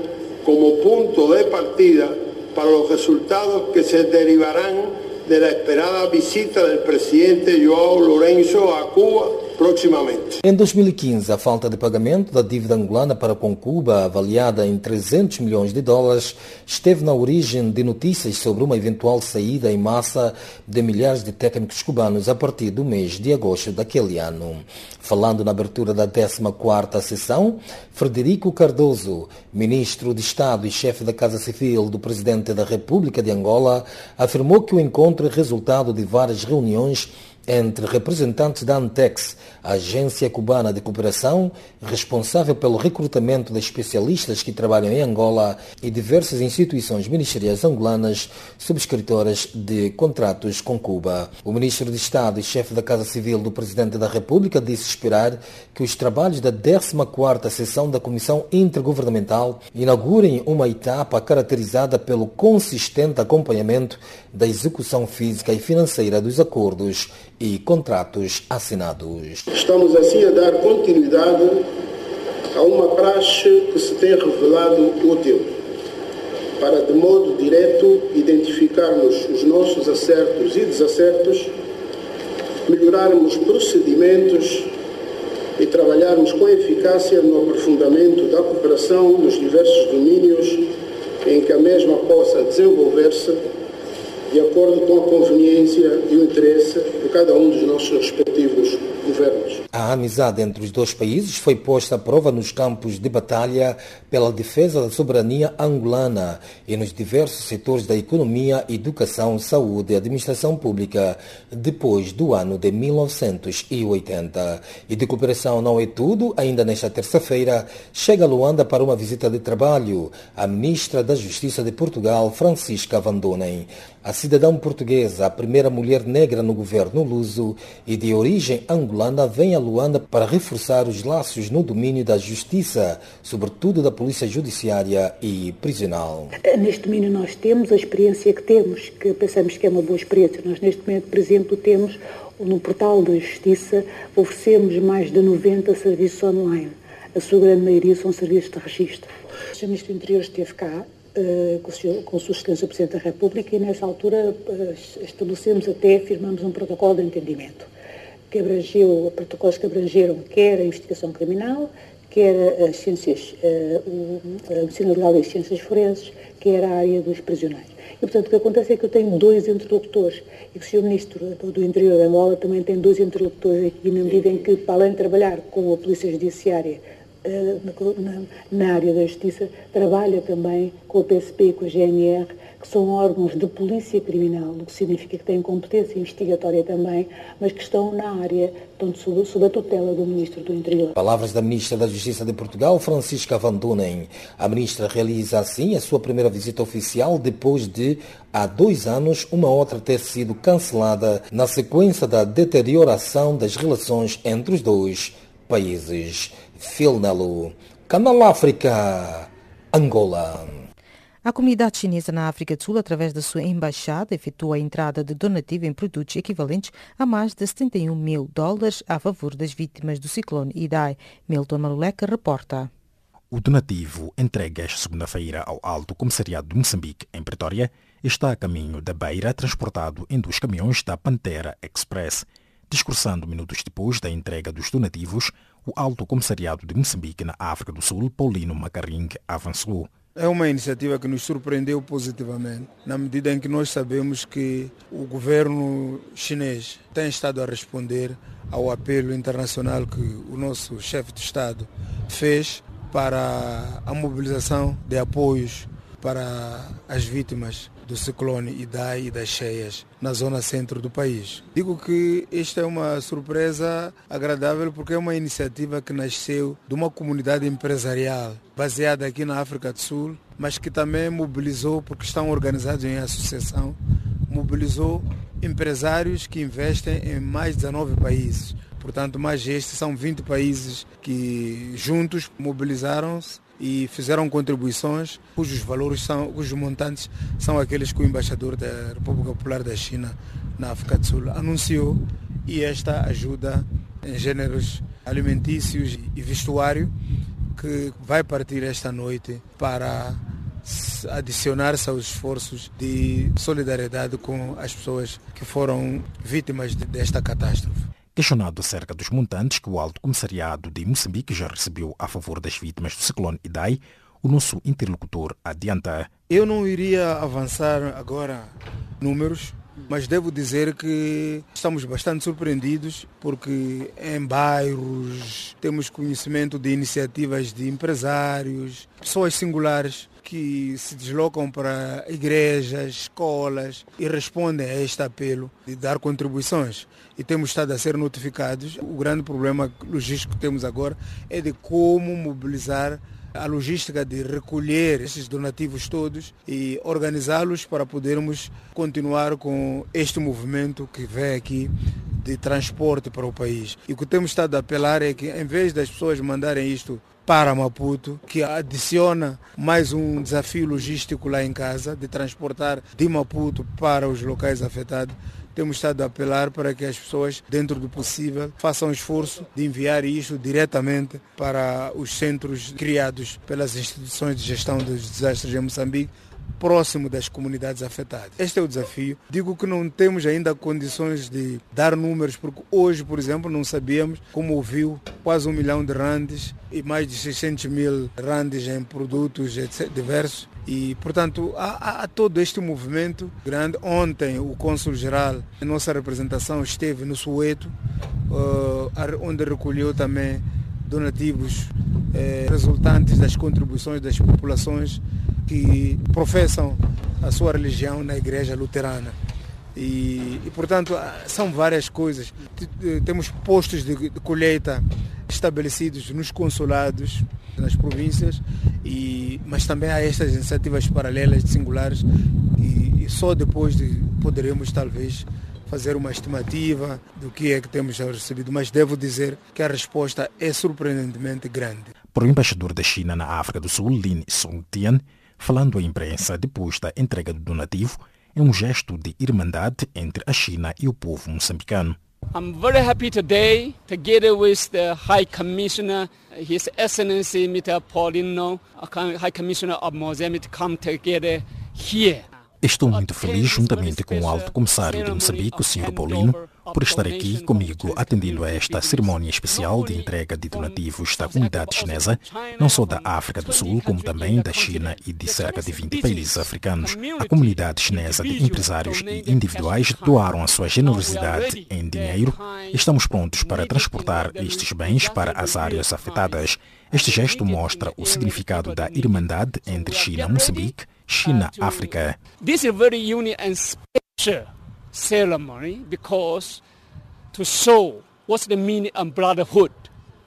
como punto de partida para los resultados que se derivarán de la esperada visita del presidente Joao Lourenço a Cuba proximamente. Em 2015, a falta de pagamento da dívida angolana para com Cuba, avaliada em 300 milhões de dólares, esteve na origem de notícias sobre uma eventual saída em massa de milhares de técnicos cubanos a partir do mês de agosto daquele ano. Falando na abertura da 14ª sessão, Frederico Cardoso, ministro de Estado e chefe da Casa Civil do presidente da República de Angola, afirmou que o encontro é resultado de várias reuniões entre representantes da Antex, a agência cubana de cooperação, responsável pelo recrutamento de especialistas que trabalham em Angola, e diversas instituições ministeriais angolanas subscritoras de contratos com Cuba. O ministro de Estado e chefe da Casa Civil do Presidente da República disse esperar que os trabalhos da 14ª sessão da Comissão Intergovernamental inaugurem uma etapa caracterizada pelo consistente acompanhamento da execução física e financeira dos acordos e contratos assinados. Estamos assim a dar continuidade a uma praxe que se tem revelado útil para, de modo direto, identificarmos os nossos acertos e desacertos, melhorarmos procedimentos e trabalharmos com eficácia no aprofundamento da cooperação nos diversos domínios em que a mesma possa desenvolver-se de acordo com a conveniência e o interesse de cada um dos nossos respectivos governos. A amizade entre os dois países foi posta à prova nos campos de batalha pela defesa da soberania angolana e nos diversos setores da economia, educação, saúde e administração pública depois do ano de 1980. E de cooperação não é tudo, ainda nesta terça-feira chega a Luanda para uma visita de trabalho a ministra da Justiça de Portugal, Francisca Van Donen. A cidadã portuguesa, a primeira mulher negra no governo luso e de origem angolana, vem a Luanda para reforçar os laços no domínio da justiça, sobretudo da polícia judiciária e prisional. Neste domínio nós temos a experiência que temos, que pensamos que é uma boa experiência. Nós neste momento, por exemplo, temos no portal da Justiça, oferecemos mais de 90 serviços online. A sua grande maioria são serviços de registro. O Ministro do Interior esteve cá senhor, com Sua Excelência o Presidente da República e nessa altura uh, estabelecemos até, firmamos um protocolo de entendimento que abrangeu, protocolos que abrangeram quer a investigação criminal, quer as ciências, uh, a medicina legal e as ciências forenses, quer a área dos prisioneiros. E, portanto, o que acontece é que eu tenho dois interlocutores e que o Sr. Ministro do Interior de Angola também tem dois interlocutores aqui, na medida em que, para além de trabalhar com a Polícia Judiciária na, na, área da justiça, trabalha também com a PSP e com a GNR, que são órgãos de polícia criminal, o que significa que têm competência investigatória também, mas que estão na área, estão sob, sob a tutela do Ministro do Interior. Palavras da Ministra da Justiça de Portugal, Francisca Van Dunen. A Ministra realiza assim a sua primeira visita oficial depois de, há dois anos, uma outra ter sido cancelada na sequência da deterioração das relações entre os dois países. Filnalo, Canal África, Angola. A comunidade chinesa na África do Sul, através da sua embaixada, efetua a entrada de donativo em produtos equivalentes a mais de 71 mil dólares a favor das vítimas do ciclone Idai. Milton Maluleca reporta. O donativo entregue esta segunda-feira ao Alto Comissariado de Moçambique, em Pretória, está a caminho da Beira, transportado em dois caminhões da Pantera Express. Discursando minutos depois da entrega dos donativos, o Alto Comissariado de Moçambique na África do Sul, Paulino Macaring, avançou. É uma iniciativa que nos surpreendeu positivamente, na medida em que nós sabemos que o governo chinês tem estado a responder ao apelo internacional que o nosso chefe de Estado fez para a mobilização de apoios para as vítimas do ciclone Idai e das cheias na zona centro do país. Digo que esta é uma surpresa agradável porque é uma iniciativa que nasceu de uma comunidade empresarial baseada aqui na África do Sul, mas que também mobilizou, porque estão organizados em associação, mobilizou empresários que investem em mais de 19 países. Portanto, mais estes são 20 países que juntos mobilizaram-se e fizeram contribuições cujos valores são, cujos montantes são aqueles que o embaixador da República Popular da China na África do Sul anunciou e esta ajuda em géneros alimentícios e vestuário que vai partir esta noite para adicionar-se aos esforços de solidariedade com as pessoas que foram vítimas desta catástrofe. Questionado acerca dos montantes que o Alto Comissariado de Moçambique já recebeu a favor das vítimas do ciclone Idai, o nosso interlocutor adianta. Eu não iria avançar agora números, mas devo dizer que estamos bastante surpreendidos porque em bairros temos conhecimento de iniciativas de empresários, pessoas singulares que se deslocam para igrejas, escolas e respondem a este apelo de dar contribuições. E temos estado a ser notificados. O grande problema logístico que temos agora é de como mobilizar a logística de recolher esses donativos todos e organizá-los para podermos continuar com este movimento que vem aqui de transporte para o país. E o que temos estado a apelar é que, em vez das pessoas mandarem isto para Maputo, que adiciona mais um desafio logístico lá em casa, de transportar de Maputo para os locais afetados, temos estado a apelar para que as pessoas, dentro do possível, façam esforço de enviar isto diretamente para os centros criados pelas instituições de gestão dos desastres em Moçambique, próximo das comunidades afetadas. Este é o desafio. Digo que não temos ainda condições de dar números, porque hoje, por exemplo, não sabíamos, como ouviu, quase um milhão de randes e mais de 600 mil randes em produtos diversos. E, portanto, há, há, todo este movimento grande. Ontem, o cônsul-geral, a nossa representação, esteve no Soweto, uh, onde recolheu também donativos eh, resultantes das contribuições das populações que professam a sua religião na igreja luterana. E, e, portanto são várias coisas. Temos postos de, de colheita estabelecidos nos consulados nas províncias, e, mas também há estas iniciativas paralelas, singulares, e, e só depois de poderemos talvez fazer uma estimativa do que é que temos recebido, mas devo dizer que a resposta é surpreendentemente grande. Para o embaixador da China na África do Sul, Lin Songtian, falando à imprensa depois da entrega do donativo, é um gesto de irmandade entre a China e o povo moçambicano. I'm very happy today, together with the High Commissioner, His Excellency Mr. Paulino, High Commissioner of Mozambique, come together here. Estou muito feliz, juntamente com o Alto Comissário de Moçambique, o Sr. Paulino, por estar aqui comigo atendendo a esta cerimónia especial de entrega de donativos da comunidade chinesa, não só da África do Sul, como também da China e de cerca de 20 países africanos. A comunidade chinesa de empresários e individuais doaram a sua generosidade em dinheiro estamos prontos para transportar estes bens para as áreas afetadas. Este gesto mostra o significado da irmandade entre China e Moçambique China-África. Ceremony because to show what's the meaning brotherhood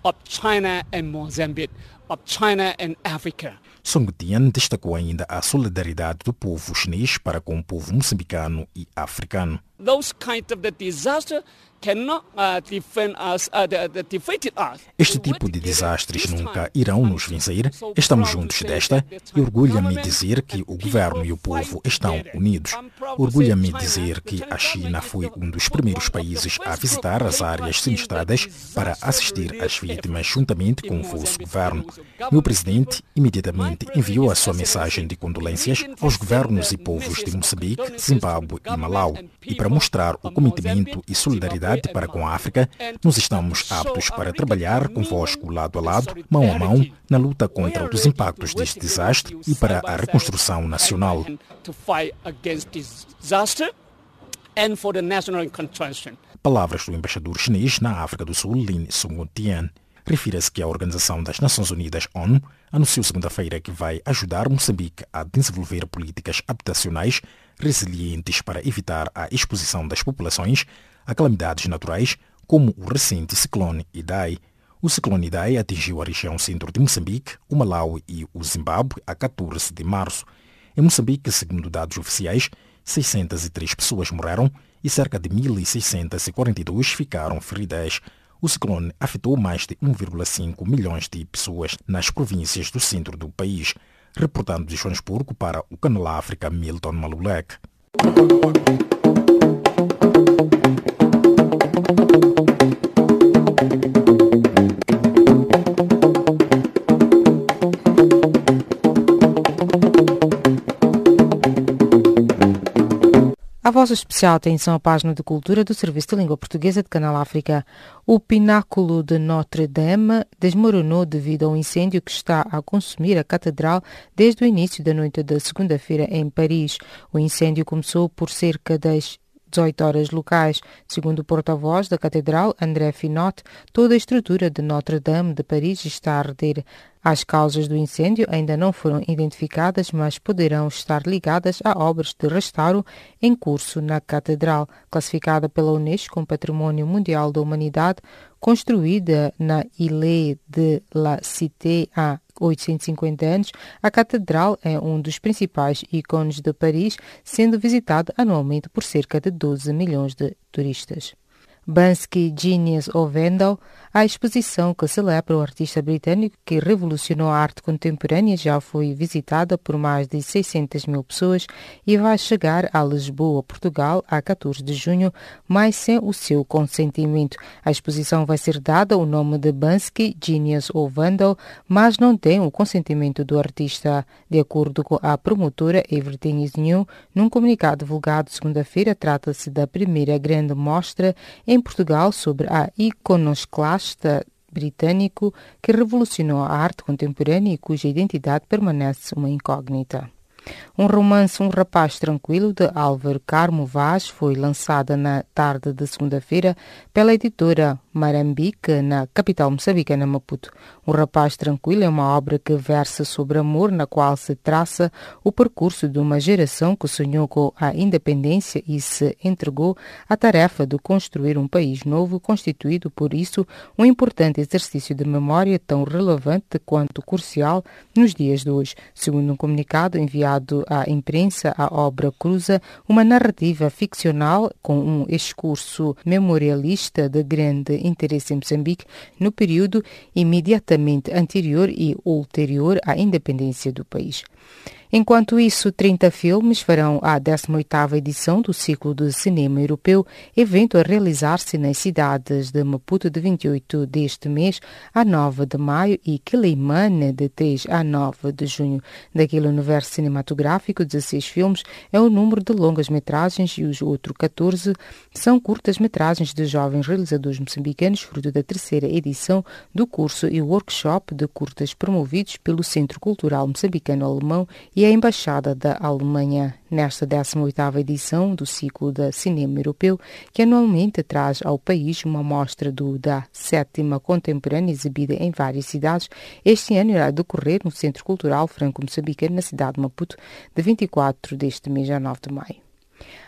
of China and Mozambique, of China and Africa. Song Tian destacou ainda a solidariedade do povo chinês para com o povo moçambicano e africano. Este tipo de desastres nunca irão nos vencer. Estamos juntos desta e orgulha-me dizer que o governo e o povo estão unidos. Orgulha-me dizer que a China foi um dos primeiros países a visitar as áreas sinistradas para assistir às vítimas juntamente com o vosso governo. Meu presidente imediatamente enviou a sua mensagem de condolências aos governos e povos de Moçambique, Zimbábue e Malau e para mostrar o cometimento e solidariedade para com a África, nós estamos aptos para trabalhar convosco lado a lado, mão a mão, na luta contra os impactos deste desastre e para a reconstrução nacional. Palavras do embaixador chinês na África do Sul, Lin Sungutian. Refira-se que a Organização das Nações Unidas, ONU, anunciou segunda-feira que vai ajudar Moçambique a desenvolver políticas habitacionais resilientes para evitar a exposição das populações a calamidades naturais, como o recente ciclone Idai. O ciclone Idai atingiu a região centro de Moçambique, o Malawi e o Zimbábue a 14 de março. Em Moçambique, segundo dados oficiais, 603 pessoas morreram e cerca de 1.642 ficaram feridas. O ciclone afetou mais de 1,5 milhões de pessoas nas províncias do centro do país. Reportando de Joanesburgo para o Canal África, Milton Malulek. You. vossa especial atenção à página de cultura do Serviço de Língua Portuguesa de Canal África. O pináculo de Notre-Dame desmoronou devido ao incêndio que está a consumir a catedral desde o início da noite da segunda-feira em Paris. O incêndio começou por cerca das 18 horas locais. Segundo o porta-voz da Catedral, André Finot, toda a estrutura de Notre-Dame de Paris está a arder. As causas do incêndio ainda não foram identificadas, mas poderão estar ligadas a obras de restauro em curso na Catedral, classificada pela Unesco como Patrimônio Mundial da Humanidade, construída na Ile de la Cité há 850 anos, a catedral é um dos principais ícones de Paris, sendo visitada anualmente por cerca de 12 milhões de turistas. Bansky Genius of Vendel, a exposição que celebra o artista britânico que revolucionou a arte contemporânea já foi visitada por mais de 600 mil pessoas e vai chegar a Lisboa, Portugal, a 14 de junho, mas sem o seu consentimento. A exposição vai ser dada o nome de Bansky Genius of Vendel, mas não tem o consentimento do artista. De acordo com a promotora Everything is New, num comunicado divulgado segunda-feira, trata-se da primeira grande mostra em Portugal sobre a britânico que revolucionou a arte contemporânea e cuja identidade permanece uma incógnita. Um romance Um Rapaz Tranquilo, de Álvaro Carmo Vaz, foi lançada na tarde de segunda-feira pela editora Marambique, na capital moçambicana Maputo. Um Rapaz Tranquilo é uma obra que versa sobre amor, na qual se traça o percurso de uma geração que sonhou com a independência e se entregou à tarefa de construir um país novo, constituído, por isso, um importante exercício de memória tão relevante quanto crucial nos dias de hoje. Segundo um comunicado enviado à imprensa, a obra cruza uma narrativa ficcional com um discurso memorialista de grande interesse em Moçambique no período imediatamente anterior e ulterior à independência do país. Enquanto isso, 30 filmes farão a 18ª edição do ciclo de cinema europeu, evento a realizar-se nas cidades de Maputo de 28 deste mês a 9 de maio e Quilimane de 3 a 9 de junho. Daquele universo cinematográfico, 16 filmes é o número de longas-metragens e os outros 14 são curtas-metragens de jovens realizadores moçambicanos, fruto da terceira edição do curso e workshop de curtas promovidos pelo Centro Cultural Moçambicano-Alemão e a Embaixada da Alemanha nesta 18ª edição do ciclo de cinema europeu, que anualmente traz ao país uma mostra do da sétima contemporânea exibida em várias cidades. Este ano irá decorrer no Centro Cultural Franco-Moçambicano na cidade de Maputo, de 24 deste mês a 9 de maio.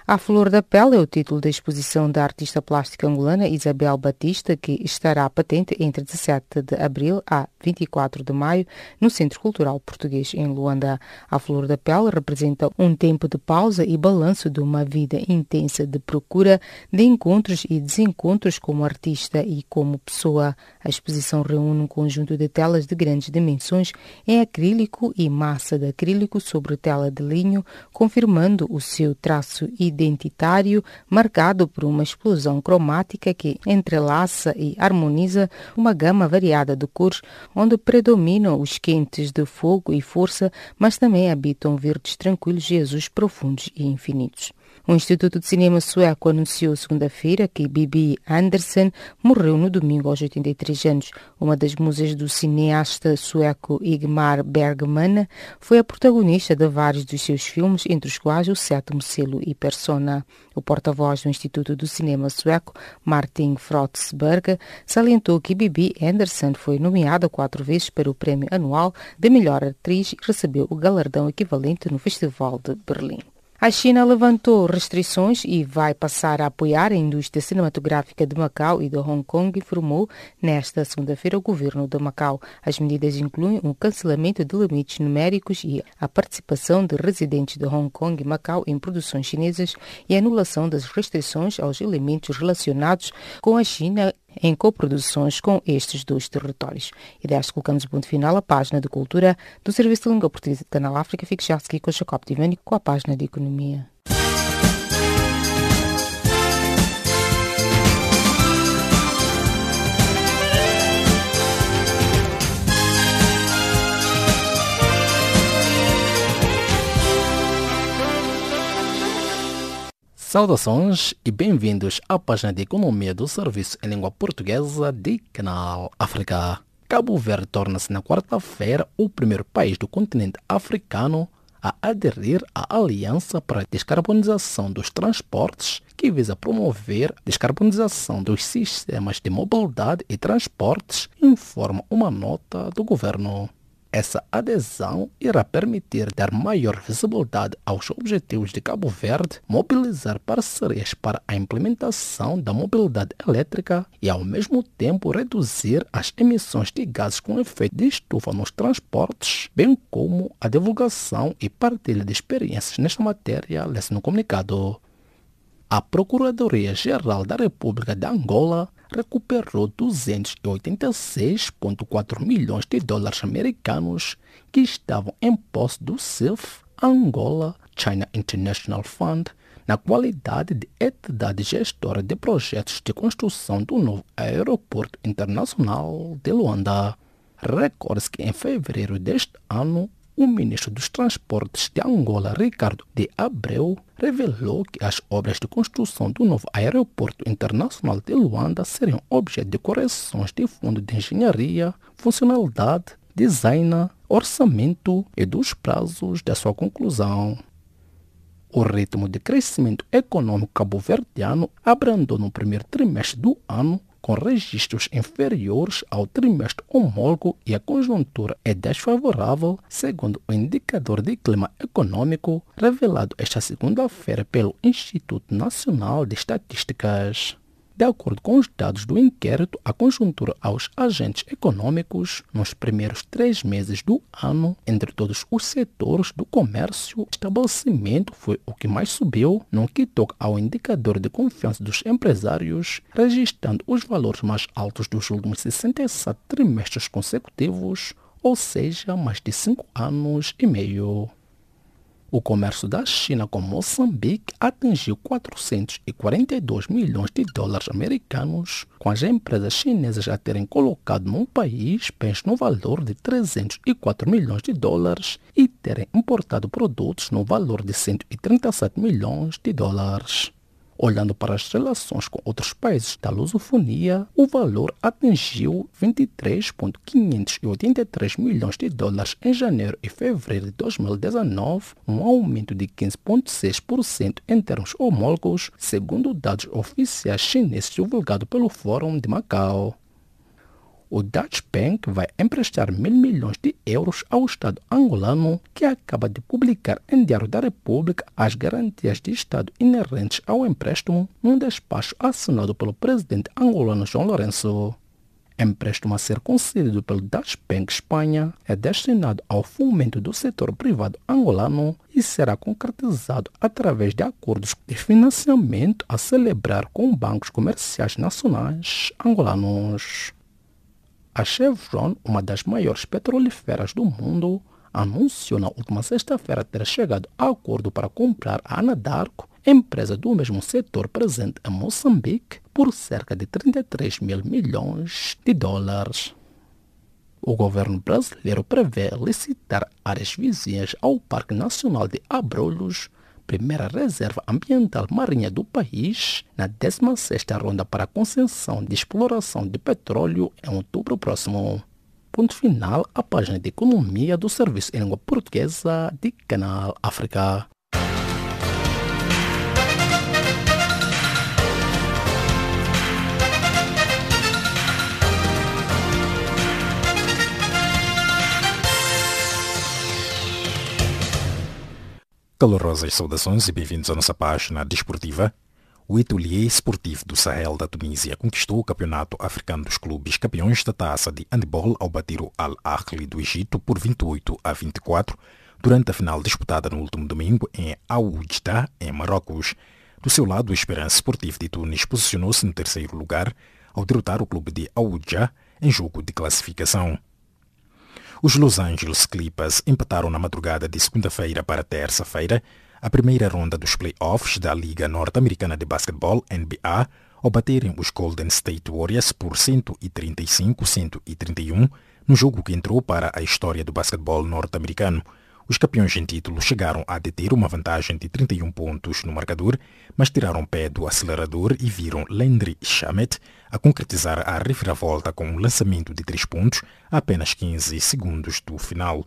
A Flor da Pele é o título da exposição da artista plástica angolana Isabel Batista, que estará patente entre 17 de abril a 24 de maio no Centro Cultural Português em Luanda. A Flor da Pele representa um tempo de pausa e balanço de uma vida intensa de procura, de encontros e desencontros como artista e como pessoa. A exposição reúne um conjunto de telas de grandes dimensões em acrílico e massa de acrílico sobre tela de linho, confirmando o seu traço identitário identitário marcado por uma explosão cromática que entrelaça e harmoniza uma gama variada de cores, onde predominam os quentes de fogo e força, mas também habitam verdes tranquilos e azuis profundos e infinitos. O Instituto de Cinema Sueco anunciou segunda-feira que Bibi Andersen morreu no domingo aos 83 anos. Uma das musas do cineasta sueco Igmar Bergman foi a protagonista de vários dos seus filmes, entre os quais O Sétimo Selo e Persona. O porta-voz do Instituto do Cinema Sueco, Martin Frotsberg, salientou que Bibi Andersen foi nomeada quatro vezes para o prémio anual de melhor atriz e recebeu o galardão equivalente no Festival de Berlim. A China levantou restrições e vai passar a apoiar a indústria cinematográfica de Macau e de Hong Kong, informou nesta segunda-feira o governo de Macau. As medidas incluem o cancelamento de limites numéricos e a participação de residentes de Hong Kong e Macau em produções chinesas e a anulação das restrições aos elementos relacionados com a China em coproduções com estes dois territórios. E desta colocamos o ponto final à página de cultura do Serviço de Língua Portuguesa do Canal África. Fique já a seguir com Jacob Tivani com a página de economia. Saudações e bem-vindos à página de economia do Serviço em Língua Portuguesa de Canal África. Cabo Verde torna-se na quarta-feira o primeiro país do continente africano a aderir à Aliança para a Descarbonização dos Transportes, que visa promover a descarbonização dos sistemas de mobilidade e transportes, informa uma nota do governo. Essa adesão irá permitir dar maior visibilidade aos objetivos de Cabo Verde, mobilizar parcerias para a implementação da mobilidade elétrica e, ao mesmo tempo, reduzir as emissões de gases com efeito de estufa nos transportes, bem como a divulgação e partilha de experiências nesta matéria, lê-se no comunicado. A Procuradoria-Geral da República de Angola recuperou 286,4 milhões de dólares americanos que estavam em posse do CIF Angola China International Fund na qualidade de entidade gestora de projetos de construção do novo aeroporto internacional de Luanda. Recorde-se que em fevereiro deste ano o ministro dos Transportes de Angola, Ricardo de Abreu, revelou que as obras de construção do novo aeroporto internacional de Luanda seriam objeto de correções de fundo de engenharia, funcionalidade, design, orçamento e dos prazos da sua conclusão. O ritmo de crescimento econômico cabo-verdiano abrandou no primeiro trimestre do ano com registros inferiores ao trimestre homólogo e a conjuntura é desfavorável, segundo o indicador de clima econômico revelado esta segunda-feira pelo Instituto Nacional de Estatísticas. De acordo com os dados do inquérito, a conjuntura aos agentes econômicos nos primeiros três meses do ano, entre todos os setores do comércio, estabelecimento foi o que mais subiu no que toca ao indicador de confiança dos empresários, registrando os valores mais altos dos últimos 67 trimestres consecutivos, ou seja, mais de cinco anos e meio. O comércio da China com Moçambique atingiu 442 milhões de dólares americanos, com as empresas chinesas a terem colocado no país bens no valor de 304 milhões de dólares e terem importado produtos no valor de 137 milhões de dólares. Olhando para as relações com outros países da lusofonia, o valor atingiu 23,583 milhões de dólares em janeiro e fevereiro de 2019, um aumento de 15,6% em termos homólogos, segundo dados oficiais chineses divulgados pelo Fórum de Macau o Dutch Bank vai emprestar mil milhões de euros ao Estado angolano, que acaba de publicar em Diário da República as garantias de Estado inerentes ao empréstimo, num despacho assinado pelo presidente angolano João Lourenço. Empréstimo a ser concedido pelo Dutch Bank Espanha é destinado ao fomento do setor privado angolano e será concretizado através de acordos de financiamento a celebrar com bancos comerciais nacionais angolanos. A Chevron, uma das maiores petrolíferas do mundo, anunciou na última sexta-feira ter chegado a acordo para comprar a Anadarko, empresa do mesmo setor presente em Moçambique, por cerca de 33 mil milhões de dólares. O governo brasileiro prevê licitar áreas vizinhas ao Parque Nacional de Abrolhos primeira reserva ambiental marinha do país na 16ª ronda para a concessão de exploração de petróleo em outubro próximo. Ponto final a página de economia do Serviço em Língua Portuguesa de Canal África. Calorosas saudações e bem-vindos à nossa página desportiva. O Etolier Esportivo do Sahel da Tunísia conquistou o Campeonato Africano dos Clubes campeões da taça de handball ao bater o Al-Ahli do Egito por 28 a 24 durante a final disputada no último domingo em Aoudjda, em Marrocos. Do seu lado, o Esperança Esportivo de Tunis posicionou-se no terceiro lugar ao derrotar o clube de Aoudjda em jogo de classificação. Os Los Angeles Clippers empataram na madrugada de segunda-feira para terça-feira a primeira ronda dos playoffs da Liga Norte-Americana de Basquetebol, NBA, ao baterem os Golden State Warriors por 135-131 no jogo que entrou para a história do basquetebol norte-americano. Os campeões em título chegaram a deter uma vantagem de 31 pontos no marcador, mas tiraram pé do acelerador e viram Landry Shamet a concretizar a reviravolta com um lançamento de 3 pontos a apenas 15 segundos do final.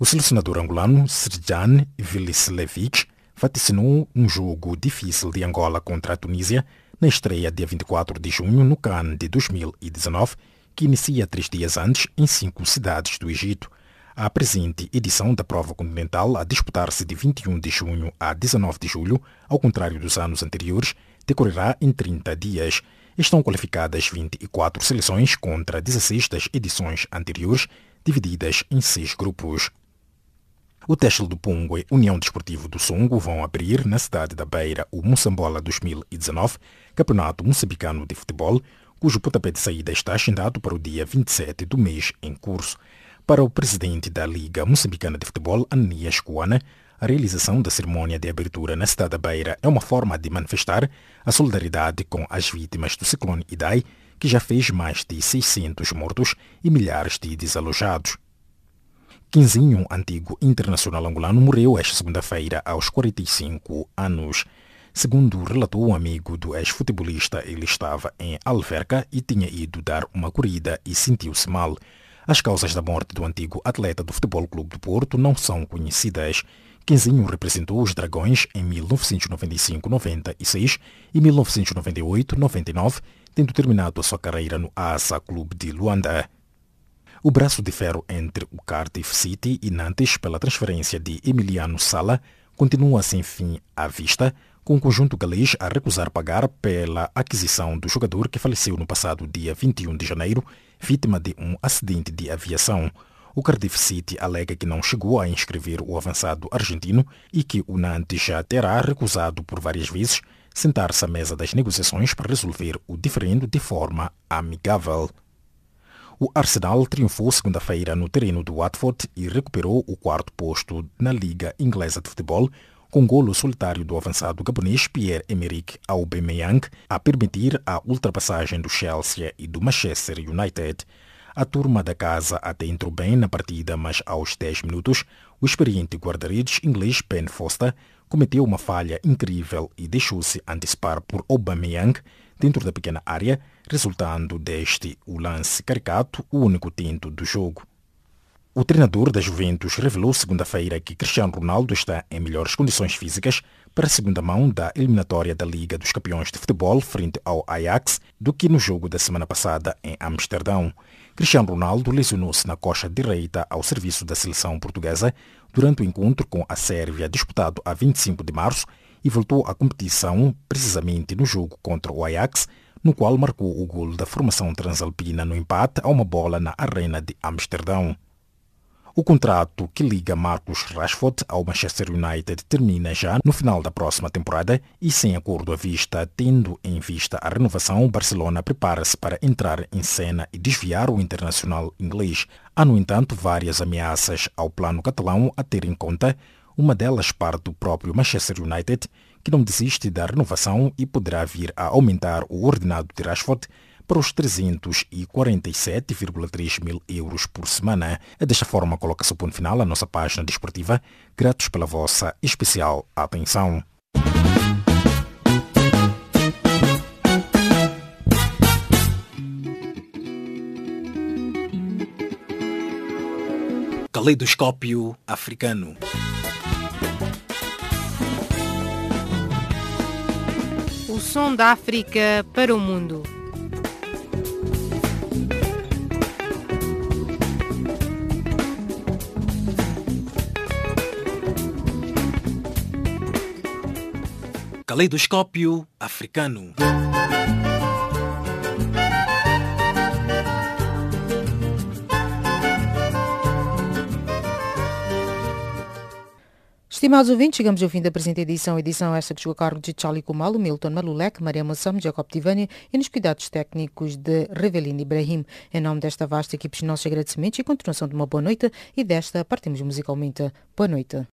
O selecionador angolano Srjan Vilislevic vaticinou um jogo difícil de Angola contra a Tunísia na estreia dia 24 de junho no CAN de 2019, que inicia três dias antes em cinco cidades do Egito. A presente edição da prova continental, a disputar-se de 21 de junho a 19 de julho, ao contrário dos anos anteriores, decorrerá em 30 dias. Estão qualificadas 24 seleções contra 16 das edições anteriores, divididas em seis grupos. O Teste do Pungue União Desportivo do Songo vão abrir na cidade da Beira o Moçambola 2019, campeonato moçambicano de futebol, cujo pontapé de saída está agendado para o dia 27 do mês em curso. Para o presidente da Liga Moçambicana de Futebol, Ananias Coana, a realização da cerimônia de abertura na cidade da Beira é uma forma de manifestar a solidariedade com as vítimas do ciclone Idai, que já fez mais de 600 mortos e milhares de desalojados. Quinzinho, antigo internacional angolano, morreu esta segunda-feira aos 45 anos. Segundo relatou um amigo do ex-futebolista, ele estava em Alverca e tinha ido dar uma corrida e sentiu-se mal. As causas da morte do antigo atleta do Futebol Clube do Porto não são conhecidas. Quinzinho representou os Dragões em 1995-96 e 1998-99, tendo terminado a sua carreira no ASA Clube de Luanda. O braço de ferro entre o Cardiff City e Nantes pela transferência de Emiliano Sala continua sem fim à vista, com o conjunto galês a recusar pagar pela aquisição do jogador que faleceu no passado dia 21 de janeiro, vítima de um acidente de aviação. O Cardiff City alega que não chegou a inscrever o avançado argentino e que o Nantes já terá recusado por várias vezes sentar-se à mesa das negociações para resolver o diferendo de forma amigável. O Arsenal triunfou segunda-feira no terreno do Watford e recuperou o quarto posto na Liga Inglesa de Futebol, com golo solitário do avançado gabonês Pierre-Emerick Aubameyang a permitir a ultrapassagem do Chelsea e do Manchester United. A turma da casa até entrou bem na partida, mas aos 10 minutos, o experiente guarda-redes inglês Ben Foster cometeu uma falha incrível e deixou-se antecipar por Aubameyang dentro da pequena área, resultando deste o lance caricato, o único tinto do jogo. O treinador da Juventus revelou segunda-feira que Cristiano Ronaldo está em melhores condições físicas para a segunda mão da eliminatória da Liga dos Campeões de Futebol frente ao Ajax do que no jogo da semana passada em Amsterdão. Cristiano Ronaldo lesionou-se na coxa direita ao serviço da seleção portuguesa durante o encontro com a Sérvia disputado a 25 de março e voltou à competição precisamente no jogo contra o Ajax, no qual marcou o gol da formação transalpina no empate a uma bola na Arena de Amsterdão. O contrato que liga Marcus Rashford ao Manchester United termina já no final da próxima temporada e sem acordo à vista, tendo em vista a renovação, Barcelona prepara-se para entrar em cena e desviar o internacional inglês. Há, no entanto, várias ameaças ao plano catalão a ter em conta, uma delas parte do próprio Manchester United, que não desiste da renovação e poderá vir a aumentar o ordenado de Rashford para os 347,3 mil euros por semana. Desta forma, coloca-se o ponto final à nossa página desportiva. Gratos pela vossa especial atenção. Caleidoscópio africano. O som da África para o mundo. Caleidoscópio africano. Estimados ouvintes, chegamos ao fim da presente edição, edição esta que chegou a cargo de Charlie Kumalo, Milton Malulek, Maria Mossam, Jacob Tivani e nos cuidados técnicos de Revelino Ibrahim. Em nome desta vasta equipe, nossos agradecimentos e continuação de uma boa noite e desta partimos musicalmente. Boa noite.